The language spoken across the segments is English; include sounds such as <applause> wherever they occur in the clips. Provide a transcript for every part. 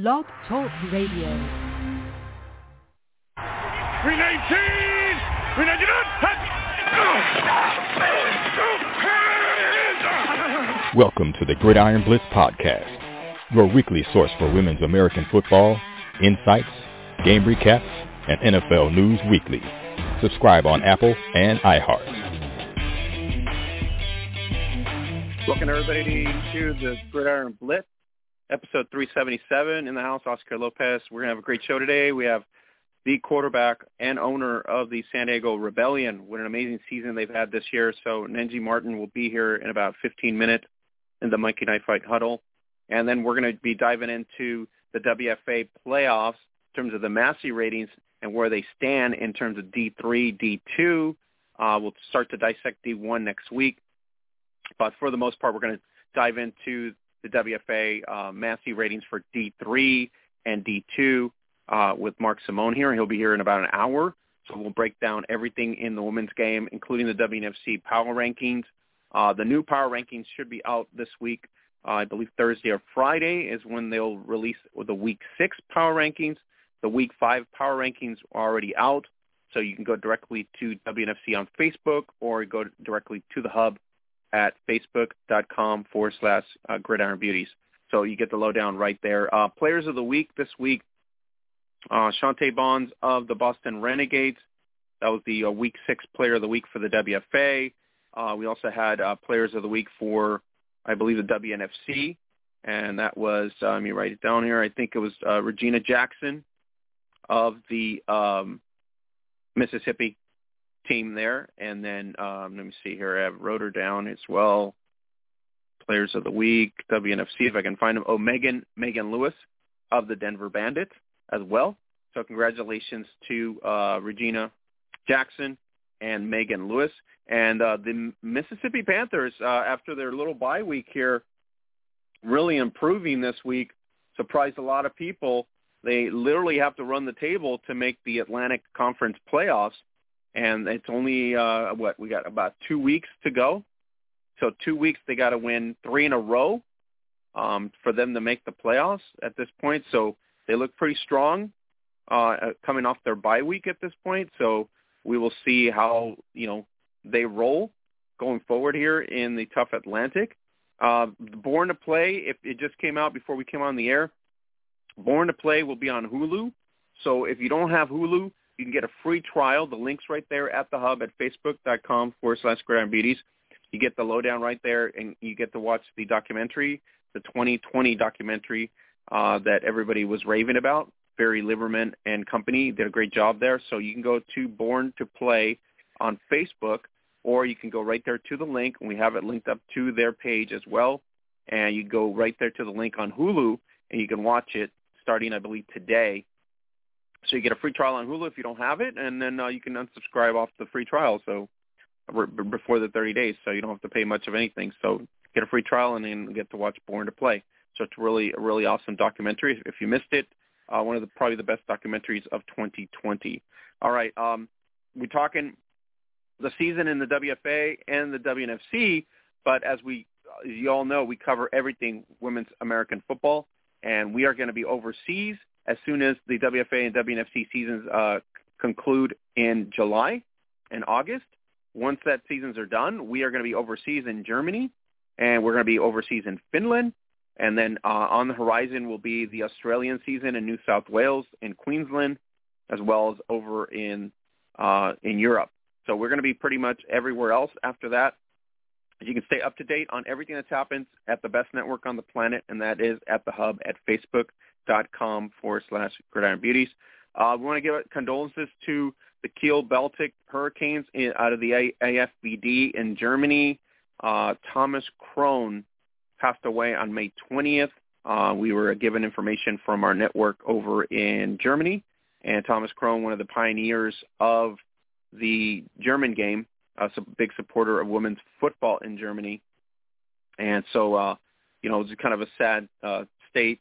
Blog Talk Radio. 319! 319! Welcome to the Gridiron Blitz Podcast, your weekly source for women's American football, insights, game recaps, and NFL news weekly. Subscribe on Apple and iHeart. Welcome everybody to the Gridiron Blitz, episode 377 in the house. Oscar Lopez. We're gonna have a great show today. We have the quarterback and owner of the San Diego Rebellion. What an amazing season they've had this year. So Knengi Martin will be here in about 15 minutes in the Monkey Knife Fight huddle, and then we're going to be diving into the WFA playoffs in terms of the Massey ratings and where they stand in terms of D3, D2. Uh, we'll start to dissect D1 next week. But for the most part, we're going to dive into the WFA uh, Massey ratings for D3 and D2 uh, with Mark Simone here. He'll be here in about an hour. So we'll break down everything in the women's game, including the WNFC power rankings. Uh, the new power rankings should be out this week. Uh, I believe Thursday or Friday is when they'll release the week six power rankings. The week five power rankings are already out. So you can go directly to WNFC on Facebook or go directly to the hub at facebook.com forward slash uh, gridiron beauties. So you get the lowdown right there. Uh, players of the week this week, uh, Shante Bonds of the Boston Renegades. That was the uh, week six player of the week for the WFA. Uh, we also had uh, players of the week for, I believe, the WNFC. And that was, uh, let me write it down here. I think it was Regina Jackson of the um, Mississippi team there. And then um, let me see here. I have Rotor down as well. Players of the week, WNFC, if I can find them. Oh, Megan Megan Lewis of the Denver Bandits as well. So congratulations to uh, Regina Jackson and Megan Lewis. And uh, the Mississippi Panthers, uh, after their little bye week here, really improving this week, surprised a lot of people. They literally have to run the table to make the Atlantic Conference playoffs and it's only uh what we got about two weeks to go. So two weeks they got to win three in a row um, for them to make the playoffs at this point. So they look pretty strong uh, coming off their bye week at this point. So we will see how you know they roll going forward here in the tough Atlantic. Uh, Born to Play, if it just came out before we came on the air, Born to Play will be on Hulu. So if you don't have Hulu, you can get a free trial. The link's right there at the hub at facebook.com forward slash beauties. You get the lowdown right there, and you get to watch the documentary, the 2020 documentary uh, that everybody was raving about. Barry Lieberman and company did a great job there. So you can go to Born to Play on Facebook, or you can go right there to the link, and we have it linked up to their page as well. And you go right there to the link on Hulu, and you can watch it starting, I believe, today so you get a free trial on Hulu if you don't have it, and then uh, you can unsubscribe off the free trial. So before the 30 days, so you don't have to pay much of anything. So get a free trial and then get to watch Born to Play. So it's really a really awesome documentary. If you missed it, uh, one of the probably the best documentaries of 2020. All right, um, we're talking the season in the WFA and the WNFC, but as we as you all know, we cover everything women's American football, and we are going to be overseas as soon as the WFA and WNFC seasons uh, conclude in July and August. Once that seasons are done, we are going to be overseas in Germany, and we're going to be overseas in Finland, and then uh, on the horizon will be the Australian season in New South Wales and Queensland, as well as over in uh, in Europe. So we're going to be pretty much everywhere else after that. You can stay up to date on everything that's happened at the best network on the planet, and that is at the hub at facebook.com forward slash gridiron beauties. Uh, we want to give condolences to the Kiel Baltic Hurricanes in, out of the AFVD in Germany. Uh, Thomas Krohn passed away on May 20th. Uh, we were given information from our network over in Germany, and Thomas Krohn, one of the pioneers of the German game, a big supporter of women's football in Germany, and so uh, you know it's kind of a sad uh, state.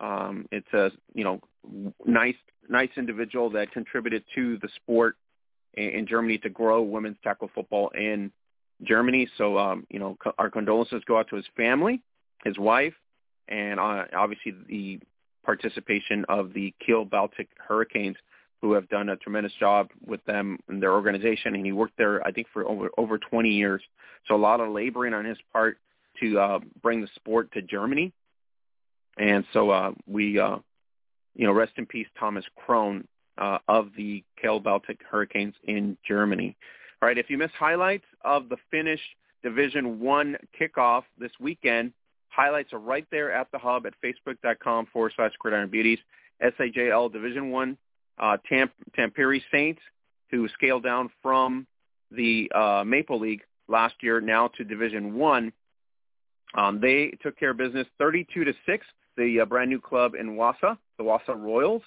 Um, it's a you know nice nice individual that contributed to the sport in, Germany to grow women's tackle football in Germany. So um, you know co- our condolences go out to his family, his wife, and uh, obviously the participation of the Kiel Baltic Hurricanes, who have done a tremendous job with them and their organization. And he worked there, I think, for over over 20 years. So a lot of laboring on his part to uh, bring the sport to Germany. And so uh, we, uh, you know, rest in peace, Thomas Krohn uh, of the Kiel Baltic Hurricanes in Germany. All right, if you missed highlights of the Finnish Division One kickoff this weekend, highlights are right there at the hub at facebook.com forward slash gridiron beauties. SAJL Division One uh, Tamp- Tampere Saints, who scaled down from the uh, Maple League last year now to Division One. Um, they took care of business 32 to six. The uh, brand new club in Wasa, the Wasa Royals.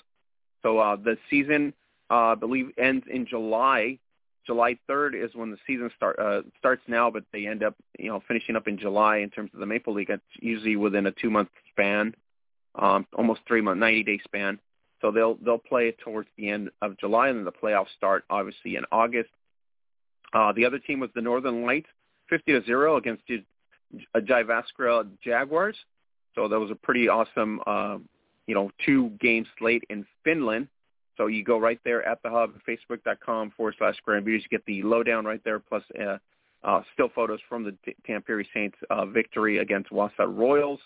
So uh, the season, uh, I believe, ends in July. July 3rd is when the season start uh, starts now, but they end up, you know, finishing up in July in terms of the Maple League. It's usually within a two-month span, um, almost three-month, 90-day span. So they'll they'll play it towards the end of July, and then the playoffs start obviously in August. Uh, the other team was the Northern Lights, 50 to zero against the Jyväskylä Jaguars. So that was a pretty awesome, uh, you know, two game slate in Finland. So you go right there at the hub, facebook.com forward slash Grand Beauties. You get the lowdown right there, plus uh, uh, still photos from the Tampere Saints uh, victory against Wasa Royals.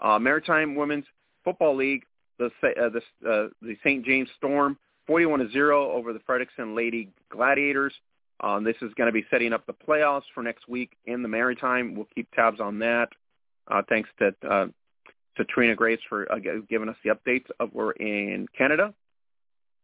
Uh, Maritime Women's Football League, the uh, the, uh, the St. James Storm, 41-0 over the Fredericton Lady Gladiators. Um, this is going to be setting up the playoffs for next week in the Maritime. We'll keep tabs on that. Uh, thanks to uh, to Trina Grace for uh, giving us the updates of we're in Canada.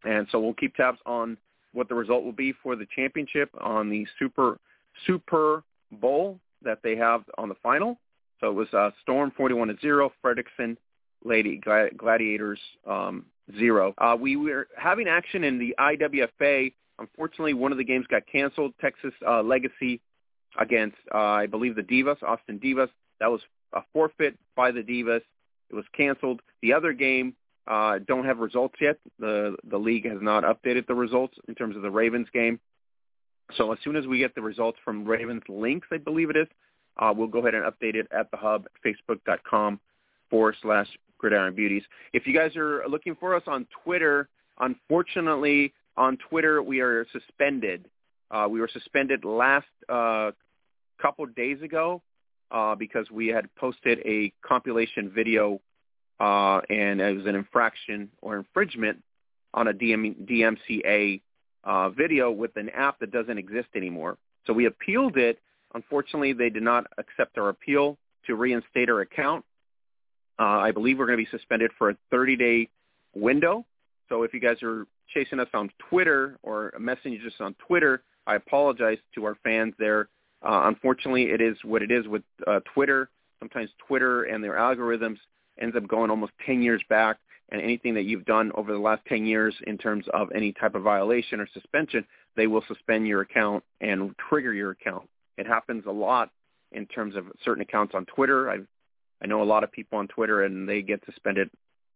And so we'll keep tabs on what the result will be for the championship on the Super Super Bowl that they have on the final. So it was uh, Storm 41 to zero, Fredericton Lady Gladiators um, zero. Uh, we were having action in the IWFA. Unfortunately, one of the games got canceled. Texas uh, Legacy against, uh, I believe, the Divas, Austin Divas. That was a forfeit by the Divas. It was canceled. The other game uh, don't have results yet. The the league has not updated the results in terms of the Ravens game. So as soon as we get the results from Ravens links, I believe it is, uh, we'll go ahead and update it at the hub, facebook.com forward slash gridiron beauties. If you guys are looking for us on Twitter, unfortunately on Twitter we are suspended. Uh, we were suspended last uh, couple days ago uh, because we had posted a compilation video uh, and it was an infraction or infringement on a DM, DMCA uh, video with an app that doesn't exist anymore. So we appealed it. Unfortunately, they did not accept our appeal to reinstate our account. Uh, I believe we're going to be suspended for a 30-day window. So if you guys are chasing us on Twitter or messaging us on Twitter, I apologize to our fans there. Uh, unfortunately, it is what it is with uh, Twitter. Sometimes Twitter and their algorithms ends up going almost 10 years back and anything that you've done over the last 10 years in terms of any type of violation or suspension, they will suspend your account and trigger your account. It happens a lot in terms of certain accounts on Twitter. I I know a lot of people on Twitter and they get suspended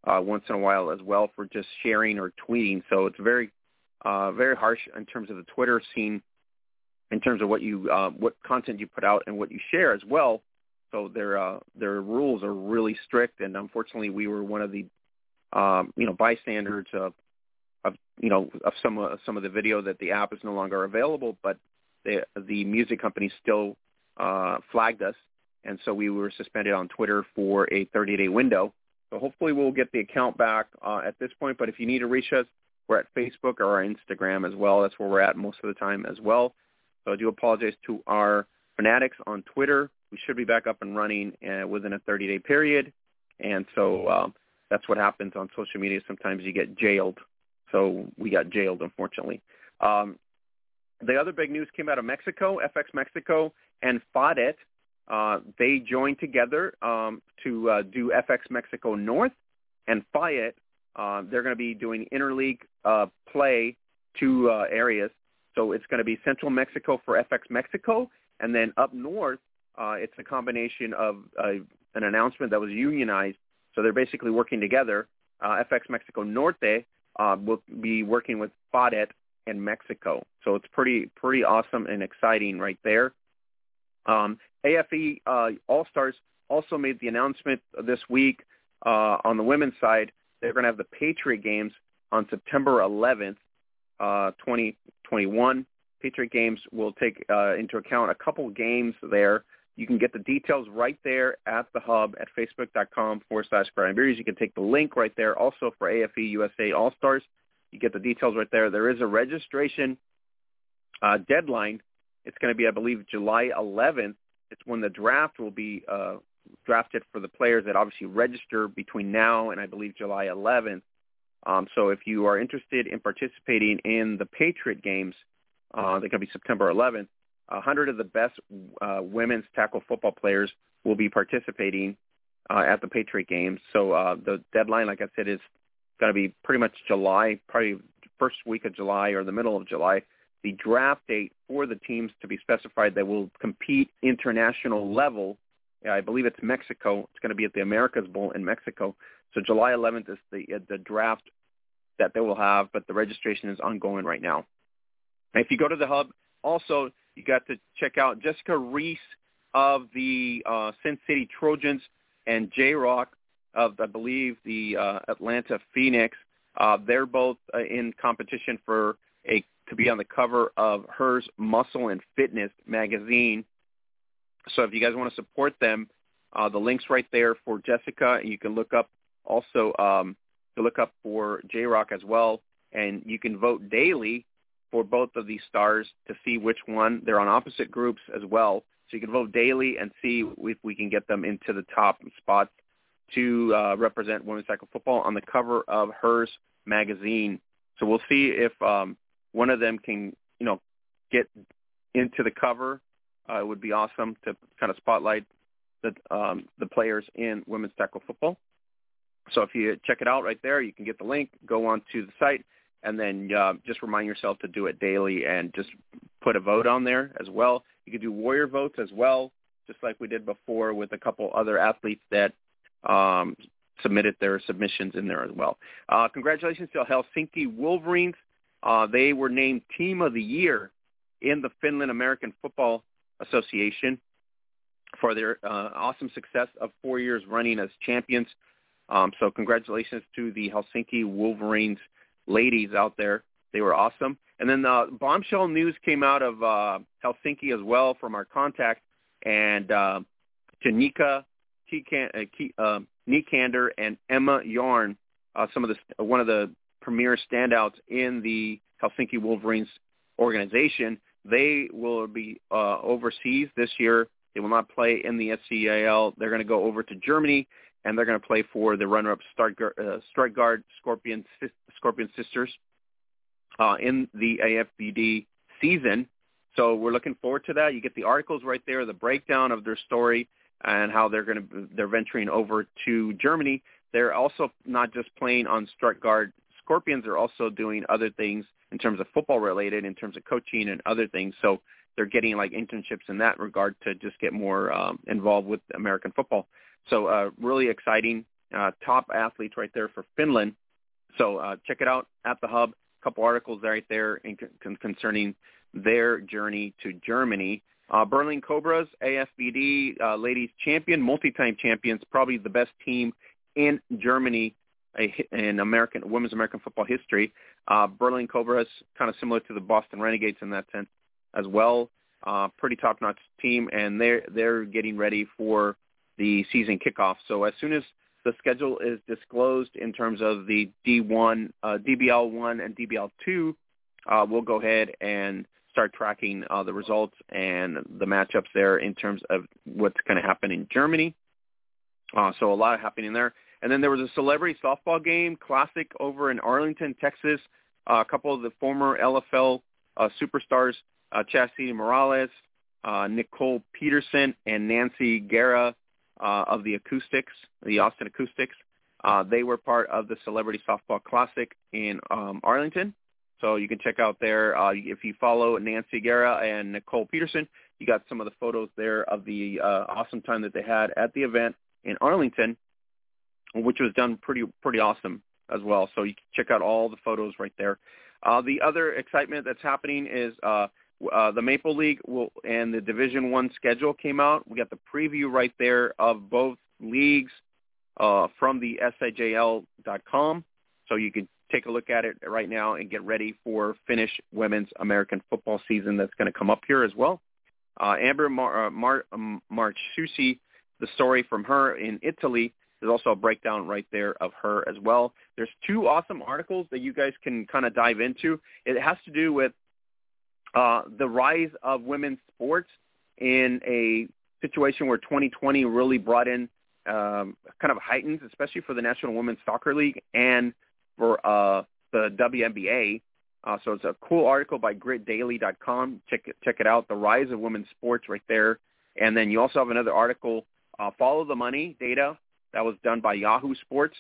uh, once in a while as well for just sharing or tweeting. So it's very uh, very harsh in terms of the Twitter scene, in terms of what you uh, what content you put out and what you share as well. So their uh, their rules are really strict, and unfortunately, we were one of the um, you know bystanders of of you know of some uh, some of the video that the app is no longer available, but the the music company still uh, flagged us, and so we were suspended on Twitter for a 30-day window. So hopefully we'll get the account back uh, at this point. But if you need to reach us, we're at Facebook or our Instagram as well. That's where we're at most of the time as well. So I do apologize to our fanatics on Twitter we should be back up and running uh, within a 30-day period. And so um, that's what happens on social media. Sometimes you get jailed. So we got jailed, unfortunately. Um, the other big news came out of Mexico, FX Mexico and FADET. Uh, they joined together um, to uh, do FX Mexico North and FAYET. Uh, they're going to be doing interleague uh, play two uh, areas. So it's going to be Central Mexico for FX Mexico, and then up north uh, it's a combination of uh, an announcement that was unionized. So they're basically working together. Uh, FX Mexico Norte uh, will be working with FADET in Mexico. So it's pretty pretty awesome and exciting right there. Um, AFE uh, All Stars also made the announcement this week uh, on the women's side they're going to have the Patriot games on September 11th, uh, 2021. Patriot games will take uh, into account a couple games there. You can get the details right there at the hub at facebook.com forward slash Bears. You can take the link right there also for AFE USA All-Stars. You get the details right there. There is a registration uh, deadline. It's going to be, I believe, July 11th. It's when the draft will be uh, drafted for the players that obviously register between now and I believe July 11th. Um, so if you are interested in participating in the Patriot games, uh, they're going to be September 11th. A hundred of the best uh, women's tackle football players will be participating uh, at the Patriot games. So uh, the deadline, like I said, is going to be pretty much July, probably first week of July or the middle of July. The draft date for the teams to be specified that will compete international level, I believe it's Mexico. It's going to be at the Americas Bowl in Mexico. So July 11th is the the draft that they will have, but the registration is ongoing right now. And if you go to the hub, also you got to check out Jessica Reese of the uh, Sin City Trojans and J Rock of I believe the uh, Atlanta Phoenix. Uh, they're both uh, in competition for a to be on the cover of hers Muscle and Fitness magazine. So if you guys want to support them, uh, the link's right there for Jessica. And you can look up also um, to look up for J Rock as well, and you can vote daily for both of these stars to see which one. They're on opposite groups as well, so you can vote daily and see if we can get them into the top spots to uh, represent women's tackle football on the cover of Hers magazine. So we'll see if um, one of them can, you know, get into the cover. Uh, it would be awesome to kind of spotlight the um, the players in women's tackle football. So if you check it out right there, you can get the link, go on to the site, and then uh, just remind yourself to do it daily and just put a vote on there as well. You can do warrior votes as well, just like we did before with a couple other athletes that um, submitted their submissions in there as well. Uh, congratulations to Helsinki Wolverines. Uh, they were named Team of the Year in the Finland American Football Association for their uh, awesome success of four years running as champions. Um, so congratulations to the Helsinki Wolverines ladies out there. They were awesome. And then the bombshell news came out of uh, Helsinki as well from our contact, and uh, Janika uh, uh, Nikander and Emma Yarn, uh, some of the one of the premier standouts in the Helsinki Wolverines organization. They will be uh, overseas this year. They will not play in the SCAL. They're going to go over to Germany and they're going to play for the runner-up Stuttgart, uh, Stuttgart Scorpion Scorpion Sisters uh, in the AFVD season. So we're looking forward to that. You get the articles right there, the breakdown of their story and how they're going to they're venturing over to Germany. They're also not just playing on Stuttgart Scorpions; they're also doing other things in terms of football related, in terms of coaching and other things. So they're getting like internships in that regard to just get more um, involved with American football. So uh, really exciting. Uh, top athletes right there for Finland. So uh, check it out at the hub. A couple articles right there in, con- concerning their journey to Germany. Uh, Berlin Cobras, AFVD uh, ladies champion, multi-time champions, probably the best team in Germany in American women's American football history. Uh, Berlin Cobras, kind of similar to the Boston Renegades in that sense as well. Uh, pretty top-notch team, and they're they're getting ready for the season kickoff. So as soon as the schedule is disclosed in terms of the D1, uh, DBL1 and DBL2, uh, we'll go ahead and start tracking uh, the results and the matchups there in terms of what's going to happen in Germany. Uh, so a lot happening there. And then there was a celebrity softball game, classic over in Arlington, Texas. Uh, a couple of the former LFL uh, superstars, uh, Chastity Morales, uh, Nicole Peterson, and Nancy Guerra uh, of the Acoustics, the Austin Acoustics. Uh, they were part of the Celebrity Softball Classic in um, Arlington. So you can check out there. Uh, if you follow Nancy Guerra and Nicole Peterson, you got some of the photos there of the uh, awesome time that they had at the event in Arlington, which was done pretty pretty awesome as well. So you can check out all the photos right there. Uh, the other excitement that's happening is uh, uh, the Maple League will, and the Division One schedule came out. We got the preview right there of both leagues. uh, from the SIJL.com. So you can take a look at it right now and get ready for Finnish women's American football season that's going to come up here as well. Uh, Amber Mar- uh, Mar- um, Marchusi, the story from her in Italy, there's also a breakdown right there of her as well. There's two awesome articles that you guys can kind of dive into. It has to do with uh, the rise of women's sports in a situation where 2020 really brought in um, kind of heightened, especially for the National Women's Soccer League and for uh, the WNBA. Uh, so it's a cool article by gritdaily.com. Check it, check it out. The rise of women's sports right there. And then you also have another article, uh, Follow the Money Data, that was done by Yahoo Sports.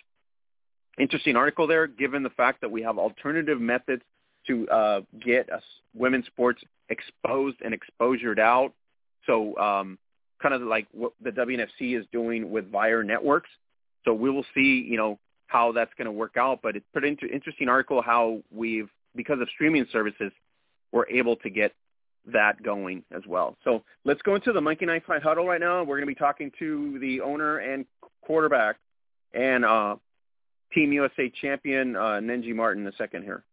Interesting article there, given the fact that we have alternative methods to uh, get us women's sports exposed and exposured out. So um, kind of like what the WNFC is doing with Vyre Networks. So we will see, you know, how that's going to work out. But it's pretty interesting article how we've, because of streaming services, we're able to get that going as well. So let's go into the Monkey Knife Fight Huddle right now. We're going to be talking to the owner and quarterback and uh, Team USA champion uh, Knengi Martin in a second here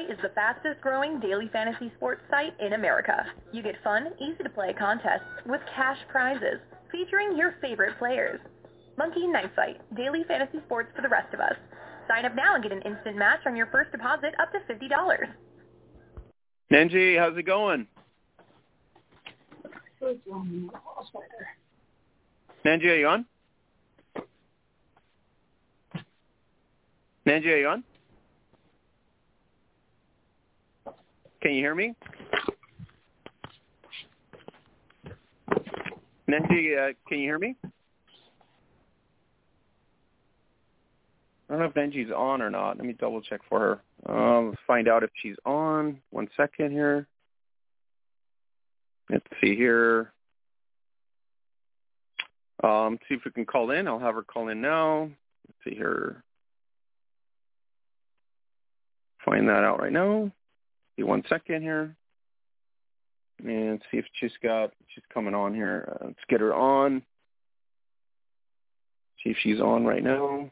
is the fastest growing daily fantasy sports site in America. You get fun, easy to play contests with cash prizes featuring your favorite players. Monkey Knife Fight, daily fantasy sports for the rest of us. Sign up now and get an instant match on your first deposit up to $50. Knengi, how's it going? Knengi, are you on? Knengi, are you on? Can you hear me? Nancy, uh, can you hear me? I don't know if Benji's on or not. Let me double check for her. Um, find out if she's on. One second here. Let's see here. Um, see if we can call in. I'll have her call in now. Let's see here. Find that out right now one second here. And see if she's got, she's coming on here. Uh, let's get her on. See if she's on right now.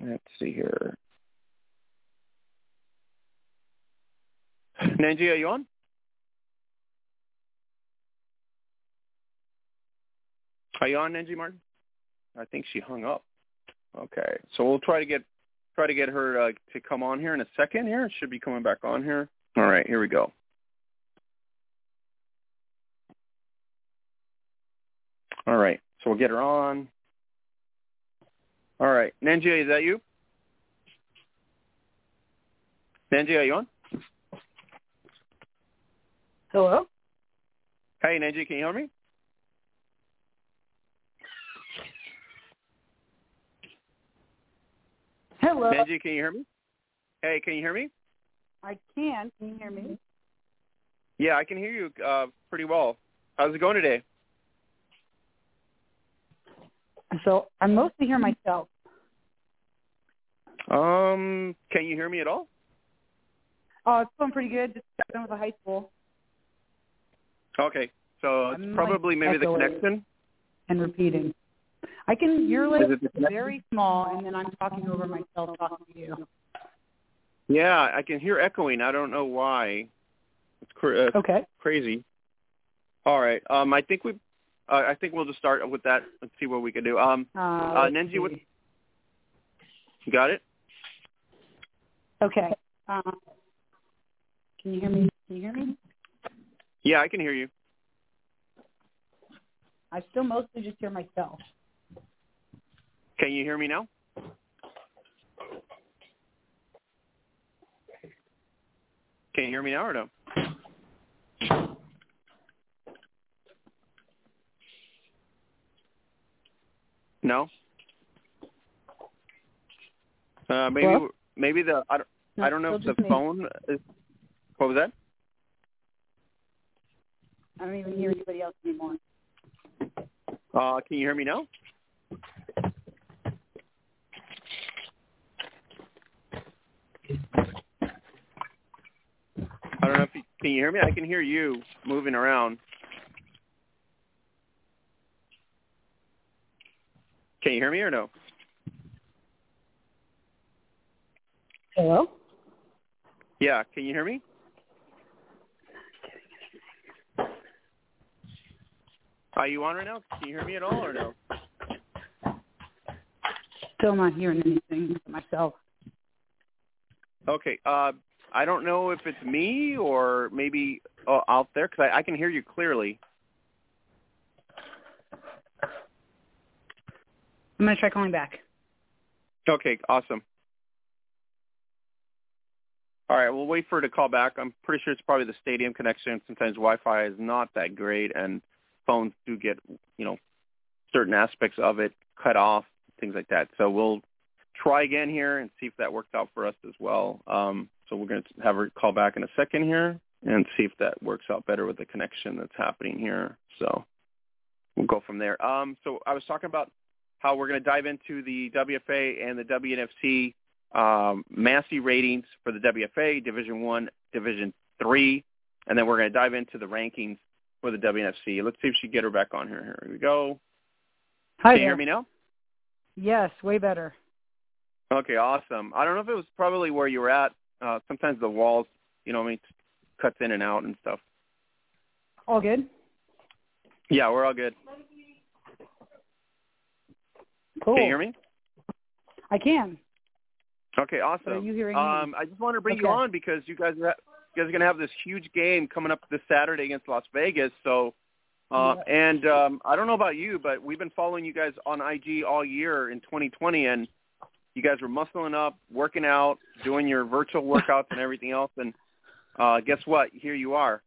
Let's see here. Knengi, are you on? Are you on, Knengi Martin? I think she hung up. Okay, so we'll try to get try to get her uh, to come on here in a second here. It should be coming back on here. All right, here we go. All right, so we'll get her on. All right, Knengi, is that you? Knengi, are you on? Hello? Hey, Knengi, can you hear me? Hello. Benji, can you hear me? Hey, can you hear me? I can. Can you hear me? Yeah, I can hear you uh, pretty well. How's it going today? So I mostly hear myself. Um, can you hear me at all? Oh, it's going pretty good. Just got done with the high school. Okay, so it's I'm, probably like, maybe the connection. And repeating. I can. You're like Is it the connection? very small, and then I'm talking over myself talking to you. Yeah, I can hear echoing. I don't know why. It's cr- uh, Okay. crazy. All right. Um, I think we. Uh, I think we'll just start with that. Let's see what we can do. Um, Uh, uh, what? You got it? Okay. Um, can you hear me? Can you hear me? Yeah, I can hear you. I still mostly just hear myself. Can you hear me now? Can you hear me now or no? No. Uh, maybe Hello? maybe the I don't No, I don't know if the just me. phone is. What was that? I don't even hear anybody else anymore. Uh, can you hear me now? I don't know if you can you hear me. I can hear you moving around. Can you hear me or no? Hello? Yeah, can you hear me? Are you on right now? Can you hear me at all or no? Still not hearing anything myself. Okay. Uh, I don't know if it's me or maybe uh, out there because I, I can hear you clearly. I'm going to try calling back. Okay, awesome. All right, we'll wait for her to call back. I'm pretty sure it's probably the stadium connection. Sometimes Wi-Fi is not that great, and phones do get, you know, certain aspects of it cut off, things like that. So we'll try again here and see if that worked out for us as well. Um, so we're going to have her call back in a second here and see if that works out better with the connection that's happening here. So we'll go from there. Um, so I was talking about how we're going to dive into the WFA and the WNFC um, Massey ratings for the WFA, Division One, Division Three, and then we're going to dive into the rankings for the WNFC. Let's see if she can get her back on here. Here we go. Hi Can you there. hear me now? Yes, way better. Okay, awesome. I don't know if it was probably where you were at. Uh, sometimes the walls, you know, I mean, cuts in and out and stuff. All good? Yeah, we're all good. Cool. Can you hear me? I can. Okay, awesome. are you hearing me? um, I just want to bring you on because you guys are, you guys are going to have this huge game coming up this Saturday against Las Vegas. So, uh, and um, I don't know about you, but we've been following you guys on IG all year in 2020, and you guys were muscling up, working out, doing your virtual workouts and everything else. And uh, guess what? Here you are,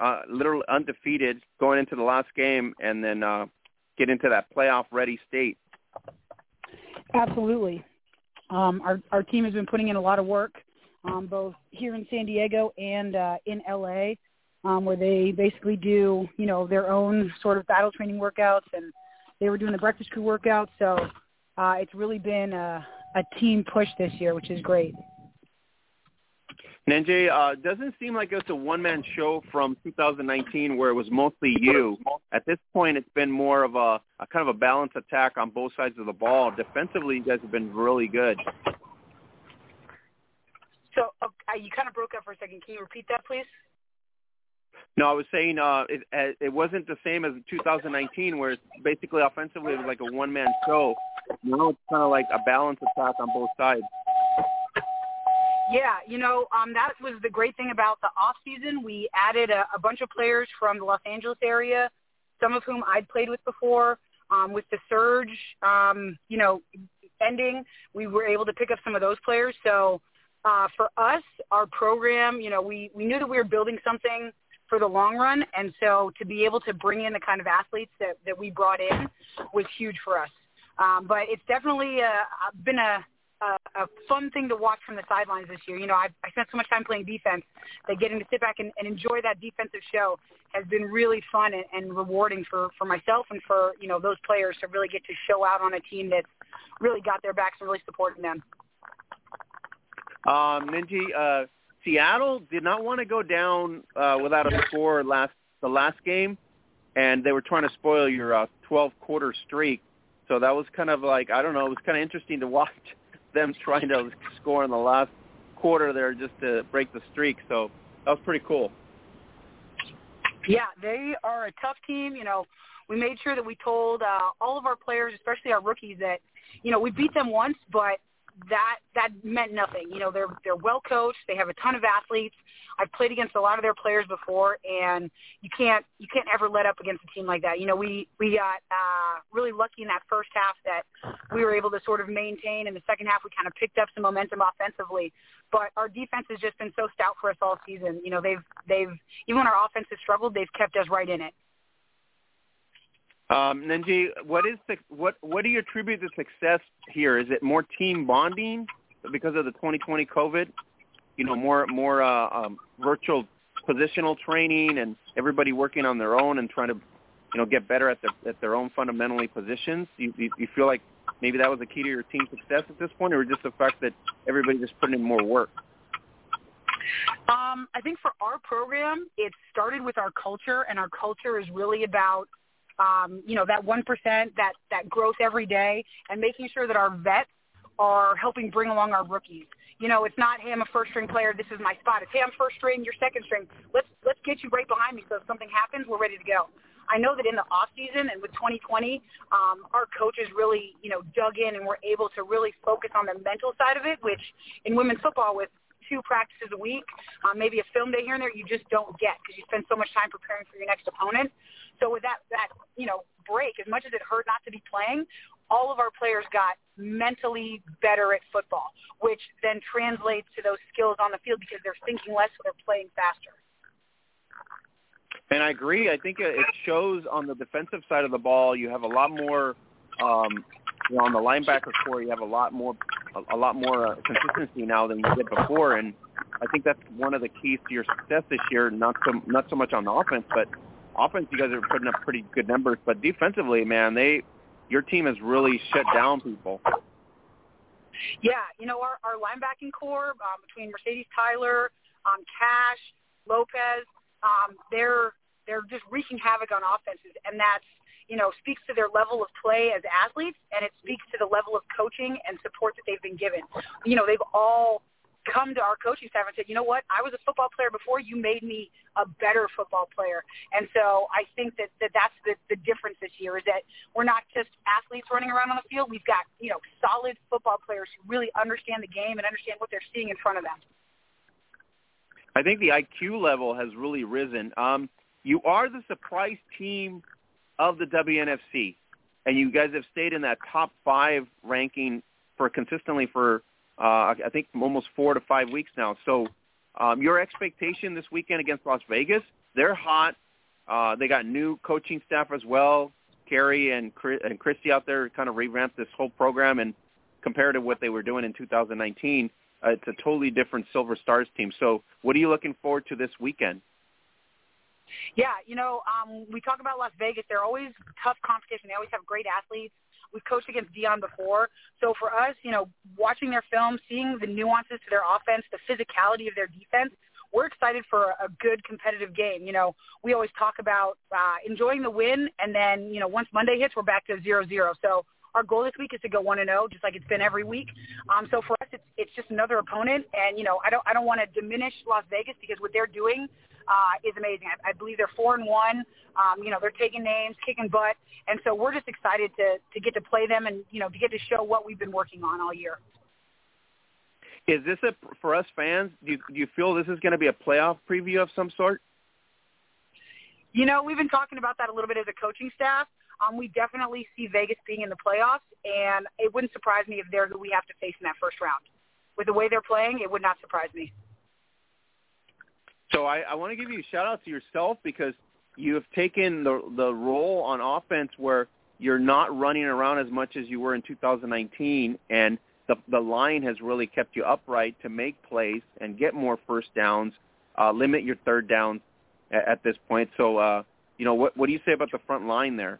uh, literally undefeated, going into the last game, and then uh, get into that playoff-ready state. Absolutely. Um, our our team has been putting in a lot of work, um, both here in San Diego and uh, in LA, um, where they basically do you know their own sort of battle training workouts, and they were doing the breakfast crew workouts. So uh, it's really been a, a team push this year, which is great. Knengi, uh, doesn't seem like it's a one-man show from 2019 where it was mostly you. At this point, it's been more of a, a kind of a balanced attack on both sides of the ball. Defensively, you guys have been really good. So uh, you kind of broke up for a second. Can you repeat that, please? No, I was saying uh, it uh, it wasn't the same as 2019 where it's basically offensively it was like a one-man show. Now it's kind of like a balanced attack on both sides. Yeah, you know, um, that was the great thing about the off season. We added a, a bunch of players from the Los Angeles area, some of whom I'd played with before. Um, with the surge, um, you know, ending, we were able to pick up some of those players. So uh, for us, our program, you know, we we knew that we were building something for the long run, and so to be able to bring in the kind of athletes that that we brought in was huge for us. Um, but it's definitely uh, been a a, a fun thing to watch from the sidelines this year. You know, I, I spent so much time playing defense that getting to sit back and, and enjoy that defensive show has been really fun and, and rewarding for, for myself and for, you know, those players to really get to show out on a team that's really got their backs and really supporting them. Um, Knengi, uh, Seattle did not want to go down uh, without a score last the last game, and they were trying to spoil your uh, 12 quarter streak. So that was kind of like I don't know. It was kind of interesting to watch <laughs> them trying to score in the last quarter there just to break the streak. So that was pretty cool. Yeah, they are a tough team. You know, we made sure that we told uh, all of our players, especially our rookies, that you know we beat them once, but that that meant nothing. You know, they're they're well coached. They have a ton of athletes. I've played against a lot of their players before, and you can't you can't ever let up against a team like that. You know, we we got uh, really lucky in that first half that we were able to sort of maintain. In the second half, we kind of picked up some momentum offensively, but our defense has just been so stout for us all season. You know, they've they've even when our offense has struggled, they've kept us right in it. Um, Knengi, what is the, what what do you attribute the success here? Is it more team bonding because of the 2020 COVID? You know, more more uh, um, virtual positional training and everybody working on their own and trying to, you know, get better at their at their own fundamentally positions. You, you you feel like maybe that was the key to your team success at this point, or just the fact that everybody just putting in more work? Um, I think for our program, it started with our culture, and our culture is really about um, you know, that 1%, that, that growth every day, and making sure that our vets are helping bring along our rookies. You know, it's not, hey, I'm a first string player. This is my spot. It's, hey, I'm first string. You're second string. Let's let's get you right behind me. So if something happens, we're ready to go. I know that in the off season and with 2020, um, our coaches really, you know, dug in and were able to really focus on the mental side of it, which in women's football with two practices a week, um, maybe a film day here and there, you just don't get because you spend so much time preparing for your next opponent. So with that, that you know, break, as much as it hurt not to be playing, all of our players got mentally better at football, which then translates to those skills on the field because they're thinking less, so they're playing faster. And I agree. I think it shows on the defensive side of the ball. You have a lot more. Um, you know, on the linebacker corps, you have a lot more, a, lot more uh, consistency now than you did before, and I think that's one of the keys to your success this year. Not so, not so much on the offense, but offense, you guys are putting up pretty good numbers. But defensively, man, they, your team has really shut down people. Yeah, you know our our linebacking corps um, between Mercedes Tyler, um, Cash, Lopez, um, they're they're just wreaking havoc on offenses, and that's you know speaks to their level of play as athletes, and it speaks to the level of coaching and support that they've been given. You know, they've all come to our coaching staff and said, you know what, I was a football player before. You made me a better football player. And so I think that, that that's the, the difference this year is that we're not just athletes running around on the field. We've got, you know, solid football players who really understand the game and understand what they're seeing in front of them. I think the IQ level has really risen. Um, you are the surprise team of the WNFC, and you guys have stayed in that top five ranking for consistently for uh, I think almost four to five weeks now. So um, your expectation this weekend against Las Vegas? They're hot. Uh, they got new coaching staff as well. Kerry and Chris, and Christy out there kind of revamped this whole program and compared to what they were doing in 2019 uh, it's a totally different Silver Stars team. So what are you looking forward to this weekend? Yeah, you know, um, we talk about Las Vegas. They're always tough competition. They always have great athletes. We've coached against Dion before. So for us, you know, watching their film, seeing the nuances to their offense, the physicality of their defense, we're excited for a good competitive game. You know, we always talk about uh, enjoying the win, and then, you know, once Monday hits, we're back to zero zero. So our goal this week is to go one and zero, oh, just like it's been every week. Um, so for us, it's it's just another opponent, and you know, I don't I don't want to diminish Las Vegas because what they're doing uh, is amazing. I, I believe they're four and one. Um, you know, they're taking names, kicking butt, and so we're just excited to to get to play them and you know to get to show what we've been working on all year. Is this a for us fans? Do you, do you feel this is going to be a playoff preview of some sort? You know, we've been talking about that a little bit as a coaching staff. Um, we definitely see Vegas being in the playoffs, and it wouldn't surprise me if they're who we have to face in that first round. With the way they're playing, it would not surprise me. So I, I want to give you a shout out to yourself because you have taken the the role on offense where you're not running around as much as you were in 2019, and the the line has really kept you upright to make plays and get more first downs, uh, limit your third downs at, at this point. So, uh, you know, what what do you say about the front line there?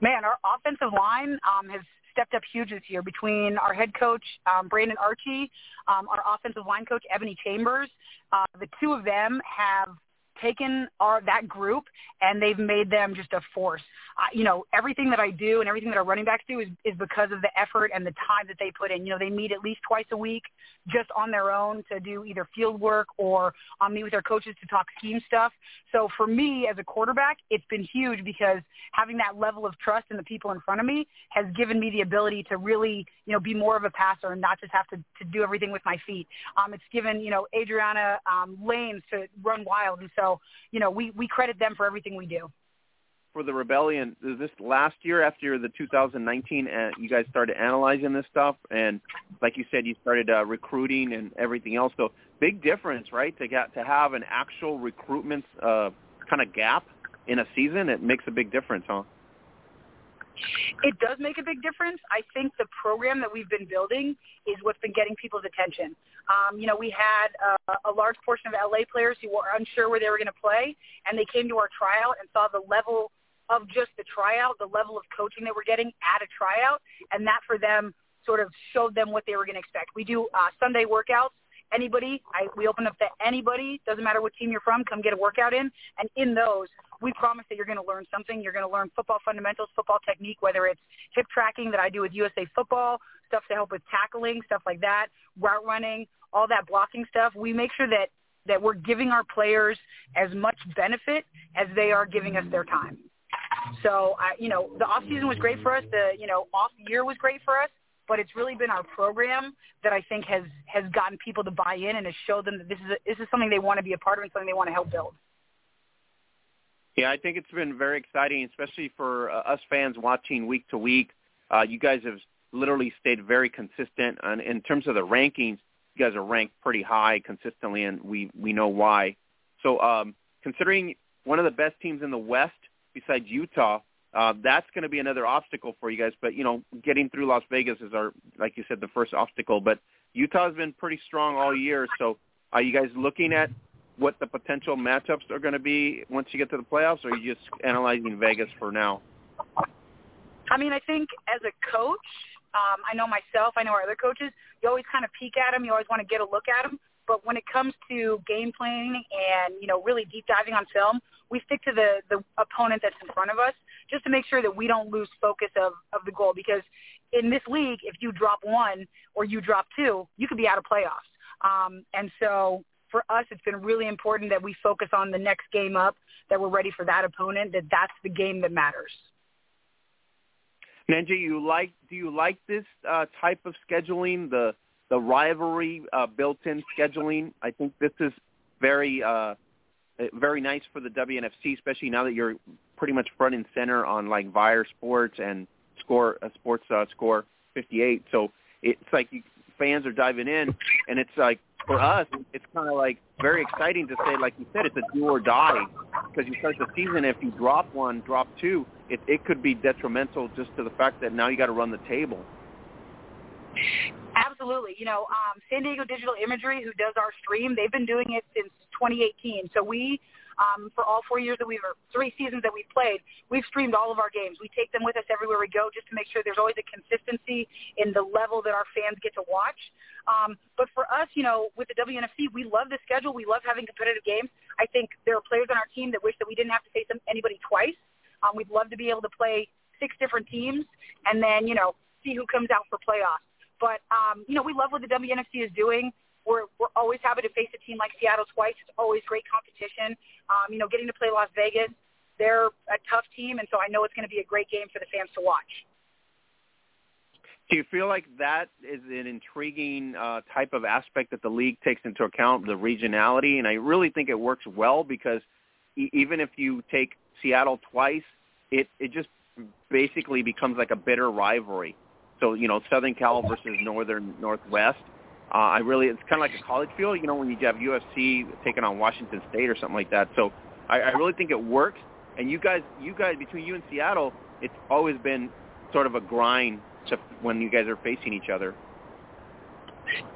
man, our offensive line um, has stepped up huge this year between our head coach, um, Brandon Archie, um, our offensive line coach, Ebony Chambers. Uh, the two of them have taken our that group and they've made them just a force. Uh, you know, everything that I do and everything that our running backs do is is because of the effort and the time that they put in. You know, they meet at least twice a week just on their own to do either field work or um, meet with their coaches to talk scheme stuff. So for me as a quarterback, it's been huge because having that level of trust in the people in front of me has given me the ability to really, you know, be more of a passer and not just have to, to do everything with my feet. Um, it's given, you know, Adriana um, lanes to run wild. And so, you know, we, we credit them for everything we do for the rebellion is this last year after the 2019 uh, you guys started analyzing this stuff and like you said you started uh, recruiting and everything else so big difference right to get to have an actual recruitment uh, kind of gap in a season it makes a big difference huh it does make a big difference. I think the program that we've been building is what's been getting people's attention. Um, you know, we had uh, a large portion of LA players who were unsure where they were going to play, and they came to our tryout and saw the level of just the tryout, the level of coaching they were getting at a tryout, and that for them sort of showed them what they were going to expect. We do uh, Sunday workouts. Anybody, I, we open up to anybody. Doesn't matter what team you're from, come get a workout in. And in those, we promise that you're going to learn something. You're going to learn football fundamentals, football technique, whether it's hip tracking that I do with USA Football, stuff to help with tackling, stuff like that, route running, all that blocking stuff. We make sure that that we're giving our players as much benefit as they are giving us their time. So, I, you know, the off season was great for us. The you know off year was great for us but it's really been our program that I think has has gotten people to buy in and has showed them that this is a, this is something they want to be a part of and something they want to help build. Yeah, I think it's been very exciting, especially for uh, us fans watching week to week. Uh, you guys have literally stayed very consistent, and in terms of the rankings, you guys are ranked pretty high consistently, and we we know why. So, um, considering one of the best teams in the West besides Utah, uh, that's going to be another obstacle for you guys. But you know, getting through Las Vegas is our, like you said, the first obstacle. But Utah's been pretty strong all year. So, are you guys looking at what the potential matchups are going to be once you get to the playoffs, or are you just analyzing Vegas for now? I mean, I think as a coach, um, I know myself, I know our other coaches. You always kind of peek at them. You always want to get a look at them. But when it comes to game planning and you know really deep diving on film, we stick to the the opponent that's in front of us just to make sure that we don't lose focus of of the goal. Because in this league, if you drop one or you drop two, you could be out of playoffs. Um, and so for us, it's been really important that we focus on the next game up, that we're ready for that opponent, that that's the game that matters. Knengi, you like? Do you like this uh, type of scheduling? The the rivalry uh, built-in scheduling. I think this is very uh, very nice for the WNFC, especially now that you're pretty much front and center on like Vyre Sports and Score uh, Sports uh, Score 58. So it's like you, fans are diving in, and it's like for us, it's kind of like very exciting to say, like you said, it's a do or die because you start the season. If you drop one, drop two, it, it could be detrimental just to the fact that now you got to run the table. Absolutely. You know, um, San Diego Digital Imagery, who does our stream, they've been doing it since 2018. So we, um, for all four years that we've, or three seasons that we've played, we've streamed all of our games. We take them with us everywhere we go just to make sure there's always a consistency in the level that our fans get to watch. Um, but for us, you know, with the WNFC, we love the schedule. We love having competitive games. I think there are players on our team that wish that we didn't have to face anybody twice. Um, we'd love to be able to play six different teams and then, you know, see who comes out for playoffs. But um, you know, we love what the WNFC is doing. We're we're always happy to face a team like Seattle twice. It's always great competition. Um, you know, getting to play Las Vegas, they're a tough team, and so I know it's going to be a great game for the fans to watch. Do you feel like that is an intriguing uh, type of aspect that the league takes into account, the regionality? And I really think it works well because e- even if you take Seattle twice, it it just basically becomes like a bitter rivalry. So you know, Southern Cal versus Northern Northwest. Uh, I really, it's kind of like a college feel, you know, when you have USC taking on Washington State or something like that. So I, I really think it works. And you guys, you guys, between you and Seattle, it's always been sort of a grind to when you guys are facing each other.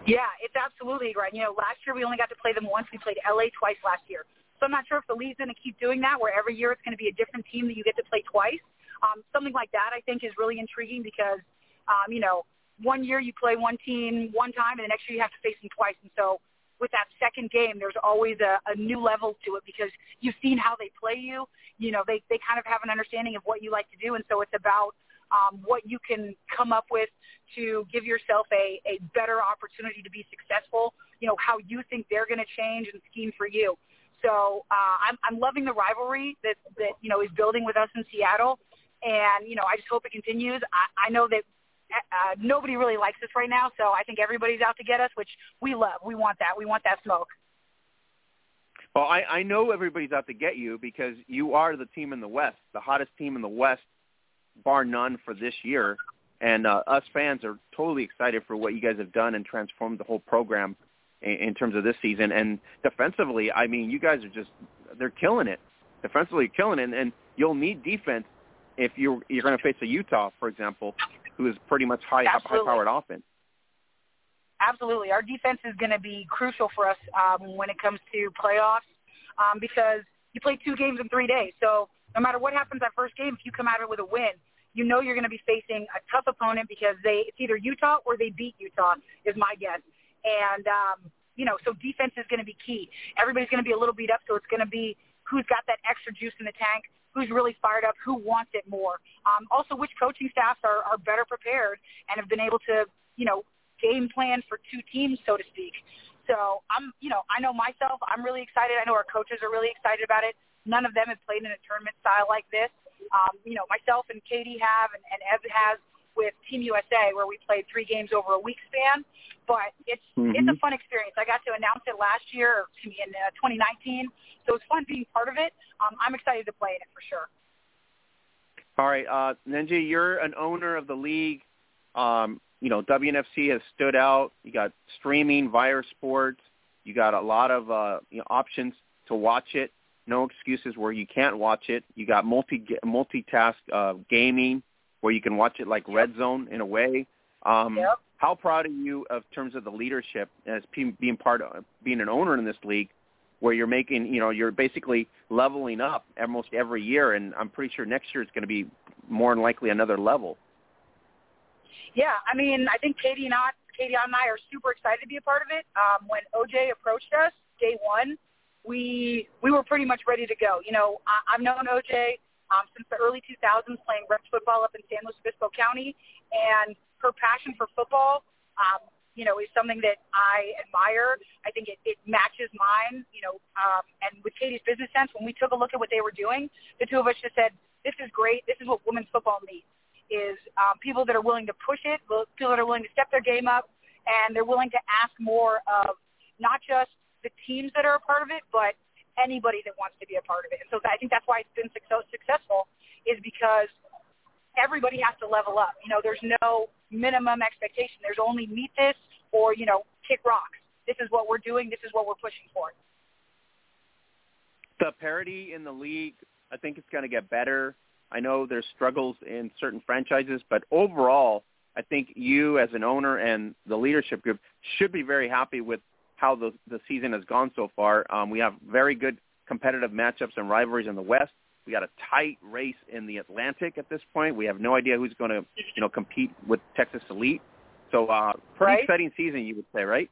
Yeah, it's absolutely grind. You know, last year we only got to play them once. We played LA twice last year. So I'm not sure if the league's going to keep doing that, where every year it's going to be a different team that you get to play twice. Um, something like that, I think, is really intriguing because um, you know, one year you play one team one time, and the next year you have to face them twice. And so with that second game, there's always a, a new level to it because you've seen how they play you. You know, they they kind of have an understanding of what you like to do, and so it's about um, what you can come up with to give yourself a, a better opportunity to be successful. You know, how you think they're going to change and scheme for you. So uh, I'm, I'm loving the rivalry that, that, you know, is building with us in Seattle. And, you know, I just hope it continues. I, I know that uh, nobody really likes us right now, so I think everybody's out to get us, which we love. We want that. We want that smoke. Well, I, I know everybody's out to get you because you are the team in the West, the hottest team in the West, bar none for this year. And uh, us fans are totally excited for what you guys have done and transformed the whole program in, in terms of this season. And defensively, I mean, you guys are just, they're killing it. Defensively, you're killing it. And, and you'll need defense if you're, you're going to face a Utah, for example, who is pretty much high high powered offense. Absolutely, our defense is going to be crucial for us um, when it comes to playoffs um, because you play two games in three days. So no matter what happens that first game, if you come out of it with a win, you know you're going to be facing a tough opponent because they it's either Utah or they beat Utah is my guess. And um, you know, so defense is going to be key. Everybody's going to be a little beat up, so it's going to be who's got that extra juice in the tank, who's really fired up, who wants it more. Um, also, which coaching staffs are, are better prepared and have been able to, you know, game plan for two teams, so to speak. So I'm, you know, I know myself. I'm really excited. I know our coaches are really excited about it. None of them have played in a tournament style like this. Um, you know, myself and Katie have, and, and Ev has with Team USA, where we played three games over a week span. But it's mm-hmm. it's a fun experience. I got to announce it last year, to me in uh, 2019, so it's fun being part of it. Um, I'm excited to play in it for sure. All right, uh, Knengi, you're an owner of the league. Um, you know, WNFC has stood out. You got streaming, Vyre Sports. You got a lot of uh, you know, options to watch it. No excuses where you can't watch it. You got multi multitask uh, gaming where you can watch it like Red Zone in a way. Um, yep. How proud are you of terms of the leadership as being part of being an owner in this league, where you're making you know you're basically leveling up almost every year, and I'm pretty sure next year is going to be more than likely another level. Yeah, I mean, I think Katie and I, Katie and I are super excited to be a part of it. Um, when OJ approached us day one, we we were pretty much ready to go. You know, I, I've known OJ um, since the early 2000s playing reps football up in San Luis Obispo County, and her passion for football, um, you know, is something that I admire. I think it, it matches mine, you know, um, and with Katie's business sense, when we took a look at what they were doing, the two of us just said, this is great. This is what women's football needs, is um, people that are willing to push it, people that are willing to step their game up, and they're willing to ask more of not just the teams that are a part of it, but anybody that wants to be a part of it. And so I think that's why it's been so successful is because everybody has to level up. You know, there's no minimum expectation. There's only meet this or, you know, kick rocks. This is what we're doing. This is what we're pushing for. The parity in the league, I think it's going to get better. I know there's struggles in certain franchises, but overall, I think you as an owner and the leadership group should be very happy with how the the season has gone so far. Um, we have very good competitive matchups and rivalries in the West. We got a tight race in the Atlantic at this point. We have no idea who's going to, you know, compete with Texas Elite. So, uh, pretty right. exciting season, you would say, right?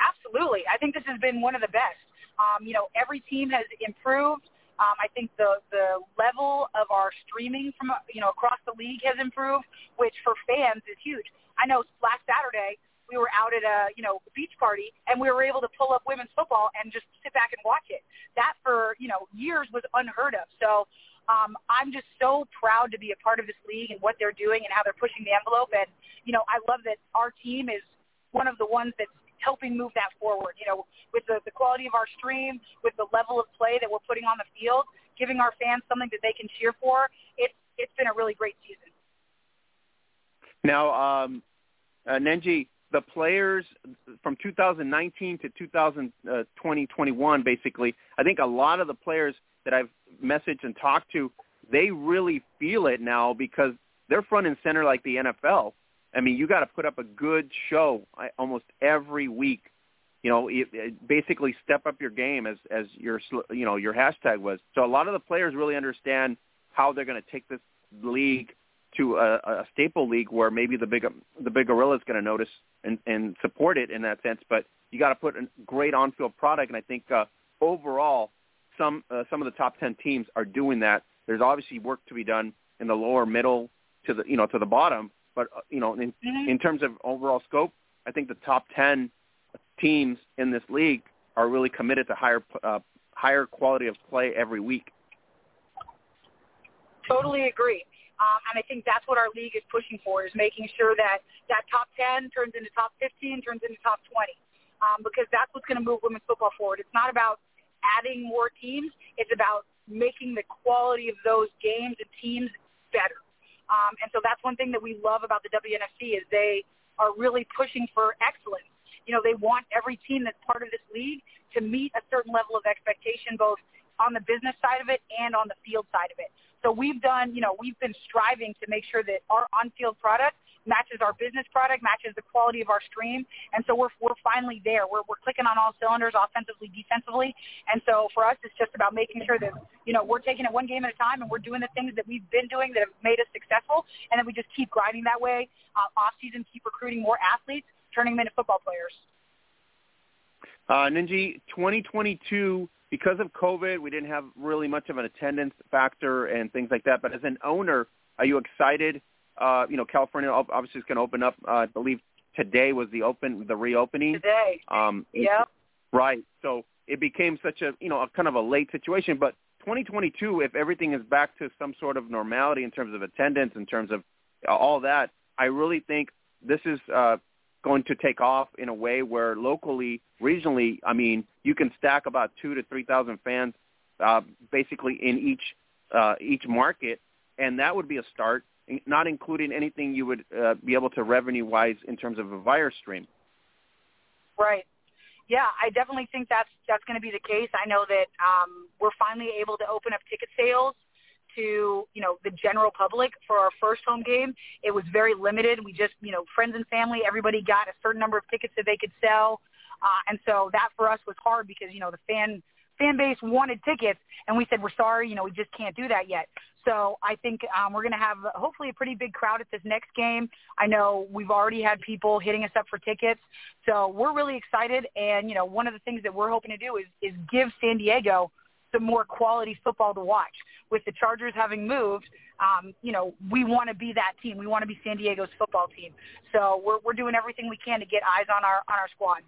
Absolutely. I think this has been one of the best. Um, you know, every team has improved. Um, I think the the level of our streaming from you know across the league has improved, which for fans is huge. I know last Saturday we were out at a you know beach party and we were able to pull up women's football and just sit back and watch it. That for you know years was unheard of. So um, I'm just so proud to be a part of this league and what they're doing and how they're pushing the envelope. And you know I love that our team is one of the ones that's helping move that forward. You know with the, the quality of our stream, with the level of play that we're putting on the field, giving our fans something that they can cheer for. It's it's been a really great season. Now, um, uh, Knengi, the players from 2019 to 2020, 21, basically, I think a lot of the players that I've messaged and talked to, they really feel it now because they're front and center like the NFL. I mean, you got to put up a good show almost every week. You know, it, it basically step up your game as as your you know your hashtag was. So a lot of the players really understand how they're going to take this league to a, a staple league where maybe the big the big gorilla is going to notice and, and support it in that sense. But you got to put a great on-field product, and I think uh, overall, some uh, some of the top ten teams are doing that. There's obviously work to be done in the lower middle to the you know to the bottom, but uh, you know in mm-hmm. in terms of overall scope, I think the top ten teams in this league are really committed to higher uh, higher quality of play every week. Totally agree. Um, and I think that's what our league is pushing for, is making sure that that top 10 turns into top 15, turns into top 20, um, because that's what's going to move women's football forward. It's not about adding more teams. It's about making the quality of those games and teams better. Um, and so that's one thing that we love about the WNFC is they are really pushing for excellence. You know, they want every team that's part of this league to meet a certain level of expectation, both on the business side of it and on the field side of it. So we've done, you know, we've been striving to make sure that our on-field product matches our business product, matches the quality of our stream, and so we're we're finally there. We're we're clicking on all cylinders, offensively, defensively, and so for us, it's just about making sure that you know we're taking it one game at a time, and we're doing the things that we've been doing that have made us successful, and then we just keep grinding that way. Uh, off season, keep recruiting more athletes, turning them into football players. Uh, Knengi, 2022 because of COVID, we didn't have really much of an attendance factor and things like that. But as an owner, are you excited? Uh, you know, California obviously is going to open up. Uh, I believe today was the open, the reopening. Today. Um, yep. Right. So it became such a, you know, a kind of a late situation. But 2022, if everything is back to some sort of normality in terms of attendance, in terms of all that, I really think this is uh, going to take off in a way where locally, regionally, I mean, you can stack about two to three thousand fans, uh, basically in each uh, each market, and that would be a start. Not including anything you would uh, be able to revenue wise in terms of a virus stream. Right. Yeah, I definitely think that's that's going to be the case. I know that um, we're finally able to open up ticket sales to you know the general public for our first home game. It was very limited. We just you know friends and family, everybody got a certain number of tickets that they could sell, uh, and so that for us was hard because you know the fan fan base wanted tickets, and we said we're sorry, you know we just can't do that yet. So I think um, we're going to have hopefully a pretty big crowd at this next game. I know we've already had people hitting us up for tickets, so we're really excited. And you know, one of the things that we're hoping to do is is give San Diego some more quality football to watch. With the Chargers having moved, um, you know, we want to be that team. We want to be San Diego's football team. So we're we're doing everything we can to get eyes on our on our squad.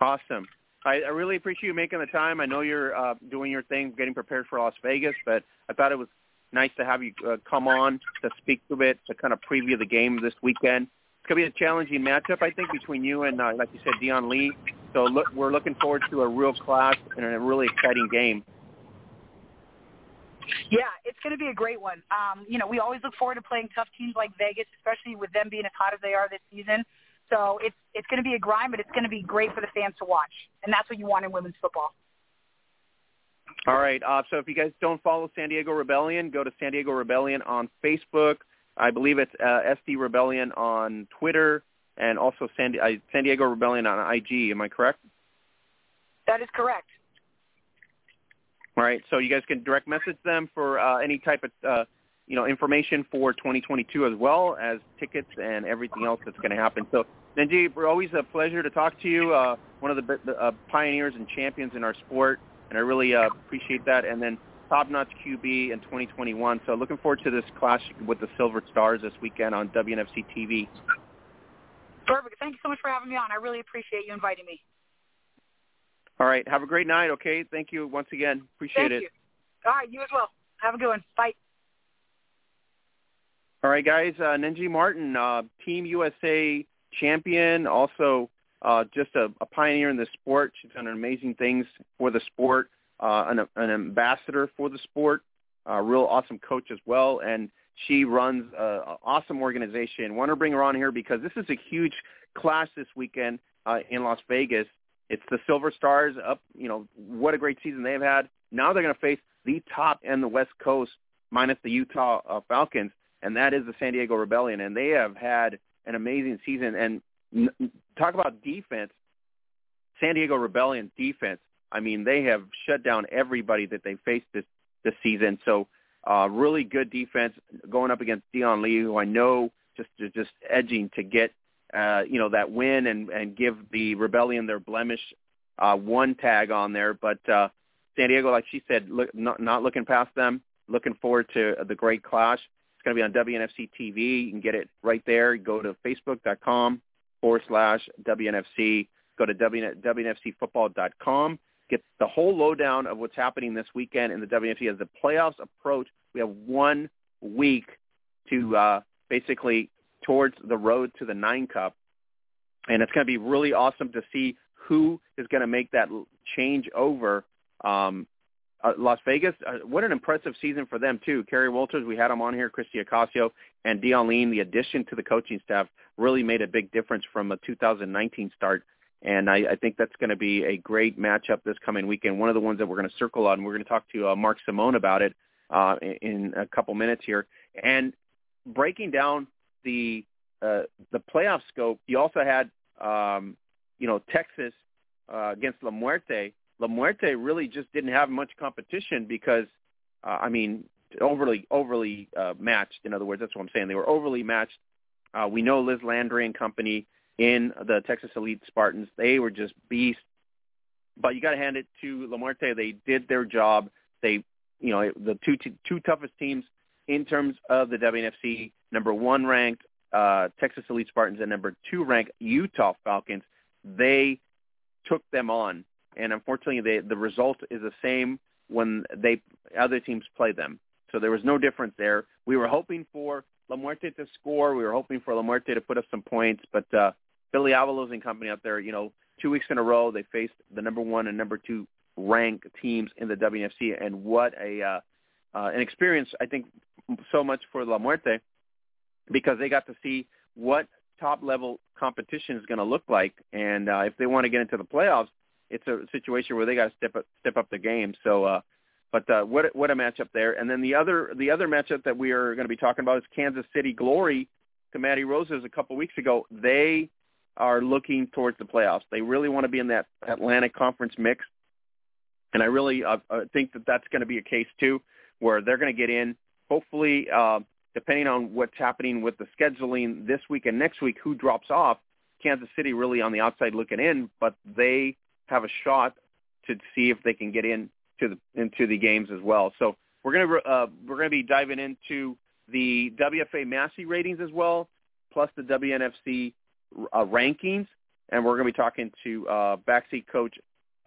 Awesome. I, I really appreciate you making the time. I know you're uh, doing your thing, getting prepared for Las Vegas, but I thought it was nice to have you uh, come on to speak to it, to kind of preview the game this weekend. It's going to be a challenging matchup, I think, between you and, uh, like you said, Dion Lee. So look, we're looking forward to a real clash and a really exciting game. Yeah, it's going to be a great one. Um, you know, we always look forward to playing tough teams like Vegas, especially with them being as hot as they are this season. So it's it's going to be a grind, but it's going to be great for the fans to watch, and that's what you want in women's football. All right. Uh, so if you guys don't follow San Diego Rebellion, go to San Diego Rebellion on Facebook. I believe it's uh, SD Rebellion on Twitter, and also San, uh, San Diego Rebellion on IG. Am I correct? That is correct. All right. So you guys can direct message them for uh, any type of uh, you know information for 2022 as well as tickets and everything else that's going to happen. So Knengi, we're always a pleasure to talk to you. Uh, one of the, the uh, pioneers and champions in our sport, and I really uh, appreciate that. And then top-notch QB in 2021. So looking forward to this clash with the Silver Stars this weekend on WNFC TV. Perfect. Thank you so much for having me on. I really appreciate you inviting me. All right. Have a great night, okay? Thank you once again. Appreciate Thank it. You. All right. You as well. Have a good one. Bye. All right, guys. Uh, Knengi Martin, uh, Team USA champion, also uh, just a, a pioneer in the sport. She's done amazing things for the sport, uh, an, an ambassador for the sport, a real awesome coach as well, and she runs an awesome organization. Want to bring her on here because this is a huge class this weekend uh, in Las Vegas. It's the Silver Stars up. You know what a great season they've had. Now they're going to face the top and the West Coast, minus the Utah uh, Falcons, and that is the San Diego Rebellion. And they have had an amazing season. And n- talk about defense. San Diego Rebellion defense. I mean, they have shut down everybody that they faced this this season. So, uh, really good defense going up against Dion Lee, who I know just just edging to get uh, you know that win and and give the Rebellion their blemish uh, one tag on there. But uh, San Diego, like she said, look, not, not looking past them. Looking forward to the great clash. It's going to be on WNFC TV. You can get it right there. Go to facebook.com forward slash WNFC. Go to WNFCfootball.com. Get the whole lowdown of what's happening this weekend in the WNFC as the playoffs approach. We have one week to uh, basically towards the road to the Nine Cup, and it's going to be really awesome to see who is going to make that change over. Um, uh, Las Vegas, uh, what an impressive season for them too. Kerry Walters, we had him on here, Christy Ocasio, and Dion Lean. The addition to the coaching staff really made a big difference from a 2019 start, and I, I think that's going to be a great matchup this coming weekend. One of the ones that we're going to circle on. We're going to talk to uh, Mark Simon about it uh, in, in a couple minutes here, and breaking down the uh, the playoff scope. You also had um, you know Texas uh, against La Muerte La Muerte really just didn't have much competition because, uh, I mean, overly overly uh, matched. In other words, that's what I'm saying. They were overly matched. Uh, we know Liz Landry and company in the Texas Elite Spartans. They were just beasts. but you got to hand it to La Muerte. They did their job. They, you know, the two two toughest teams in terms of the WNFC, number one ranked uh, Texas Elite Spartans and number two ranked Utah Falcons. They took them on, and unfortunately, they, the result is the same when they other teams play them. So there was no difference there. We were hoping for La Muerte to score. We were hoping for La Muerte to put up some points, but uh, Billy Avalos and company out there, you know, two weeks in a row they faced the number one and number two ranked teams in the WNFC, and what a uh, uh, an experience I think so much for La Muerte because they got to see what top level competition is going to look like, and uh, if they want to get into the playoffs, it's a situation where they got to step up step up the game. So, uh, but uh, what what a matchup there. And then the other the other matchup that we are going to be talking about is Kansas City Glory to Matty Roses a couple weeks ago. They are looking towards the playoffs. They really want to be in that Atlantic Conference mix, and I really uh, think that that's going to be a case too, where they're going to get in. Hopefully, uh, depending on what's happening with the scheduling this week and next week, who drops off. Kansas City really on the outside looking in, but they have a shot to see if they can get in to the into the games as well. So we're gonna uh, we're gonna be diving into the WFA Massey ratings as well, plus the WNFC uh, rankings, and we're gonna be talking to uh, backseat coach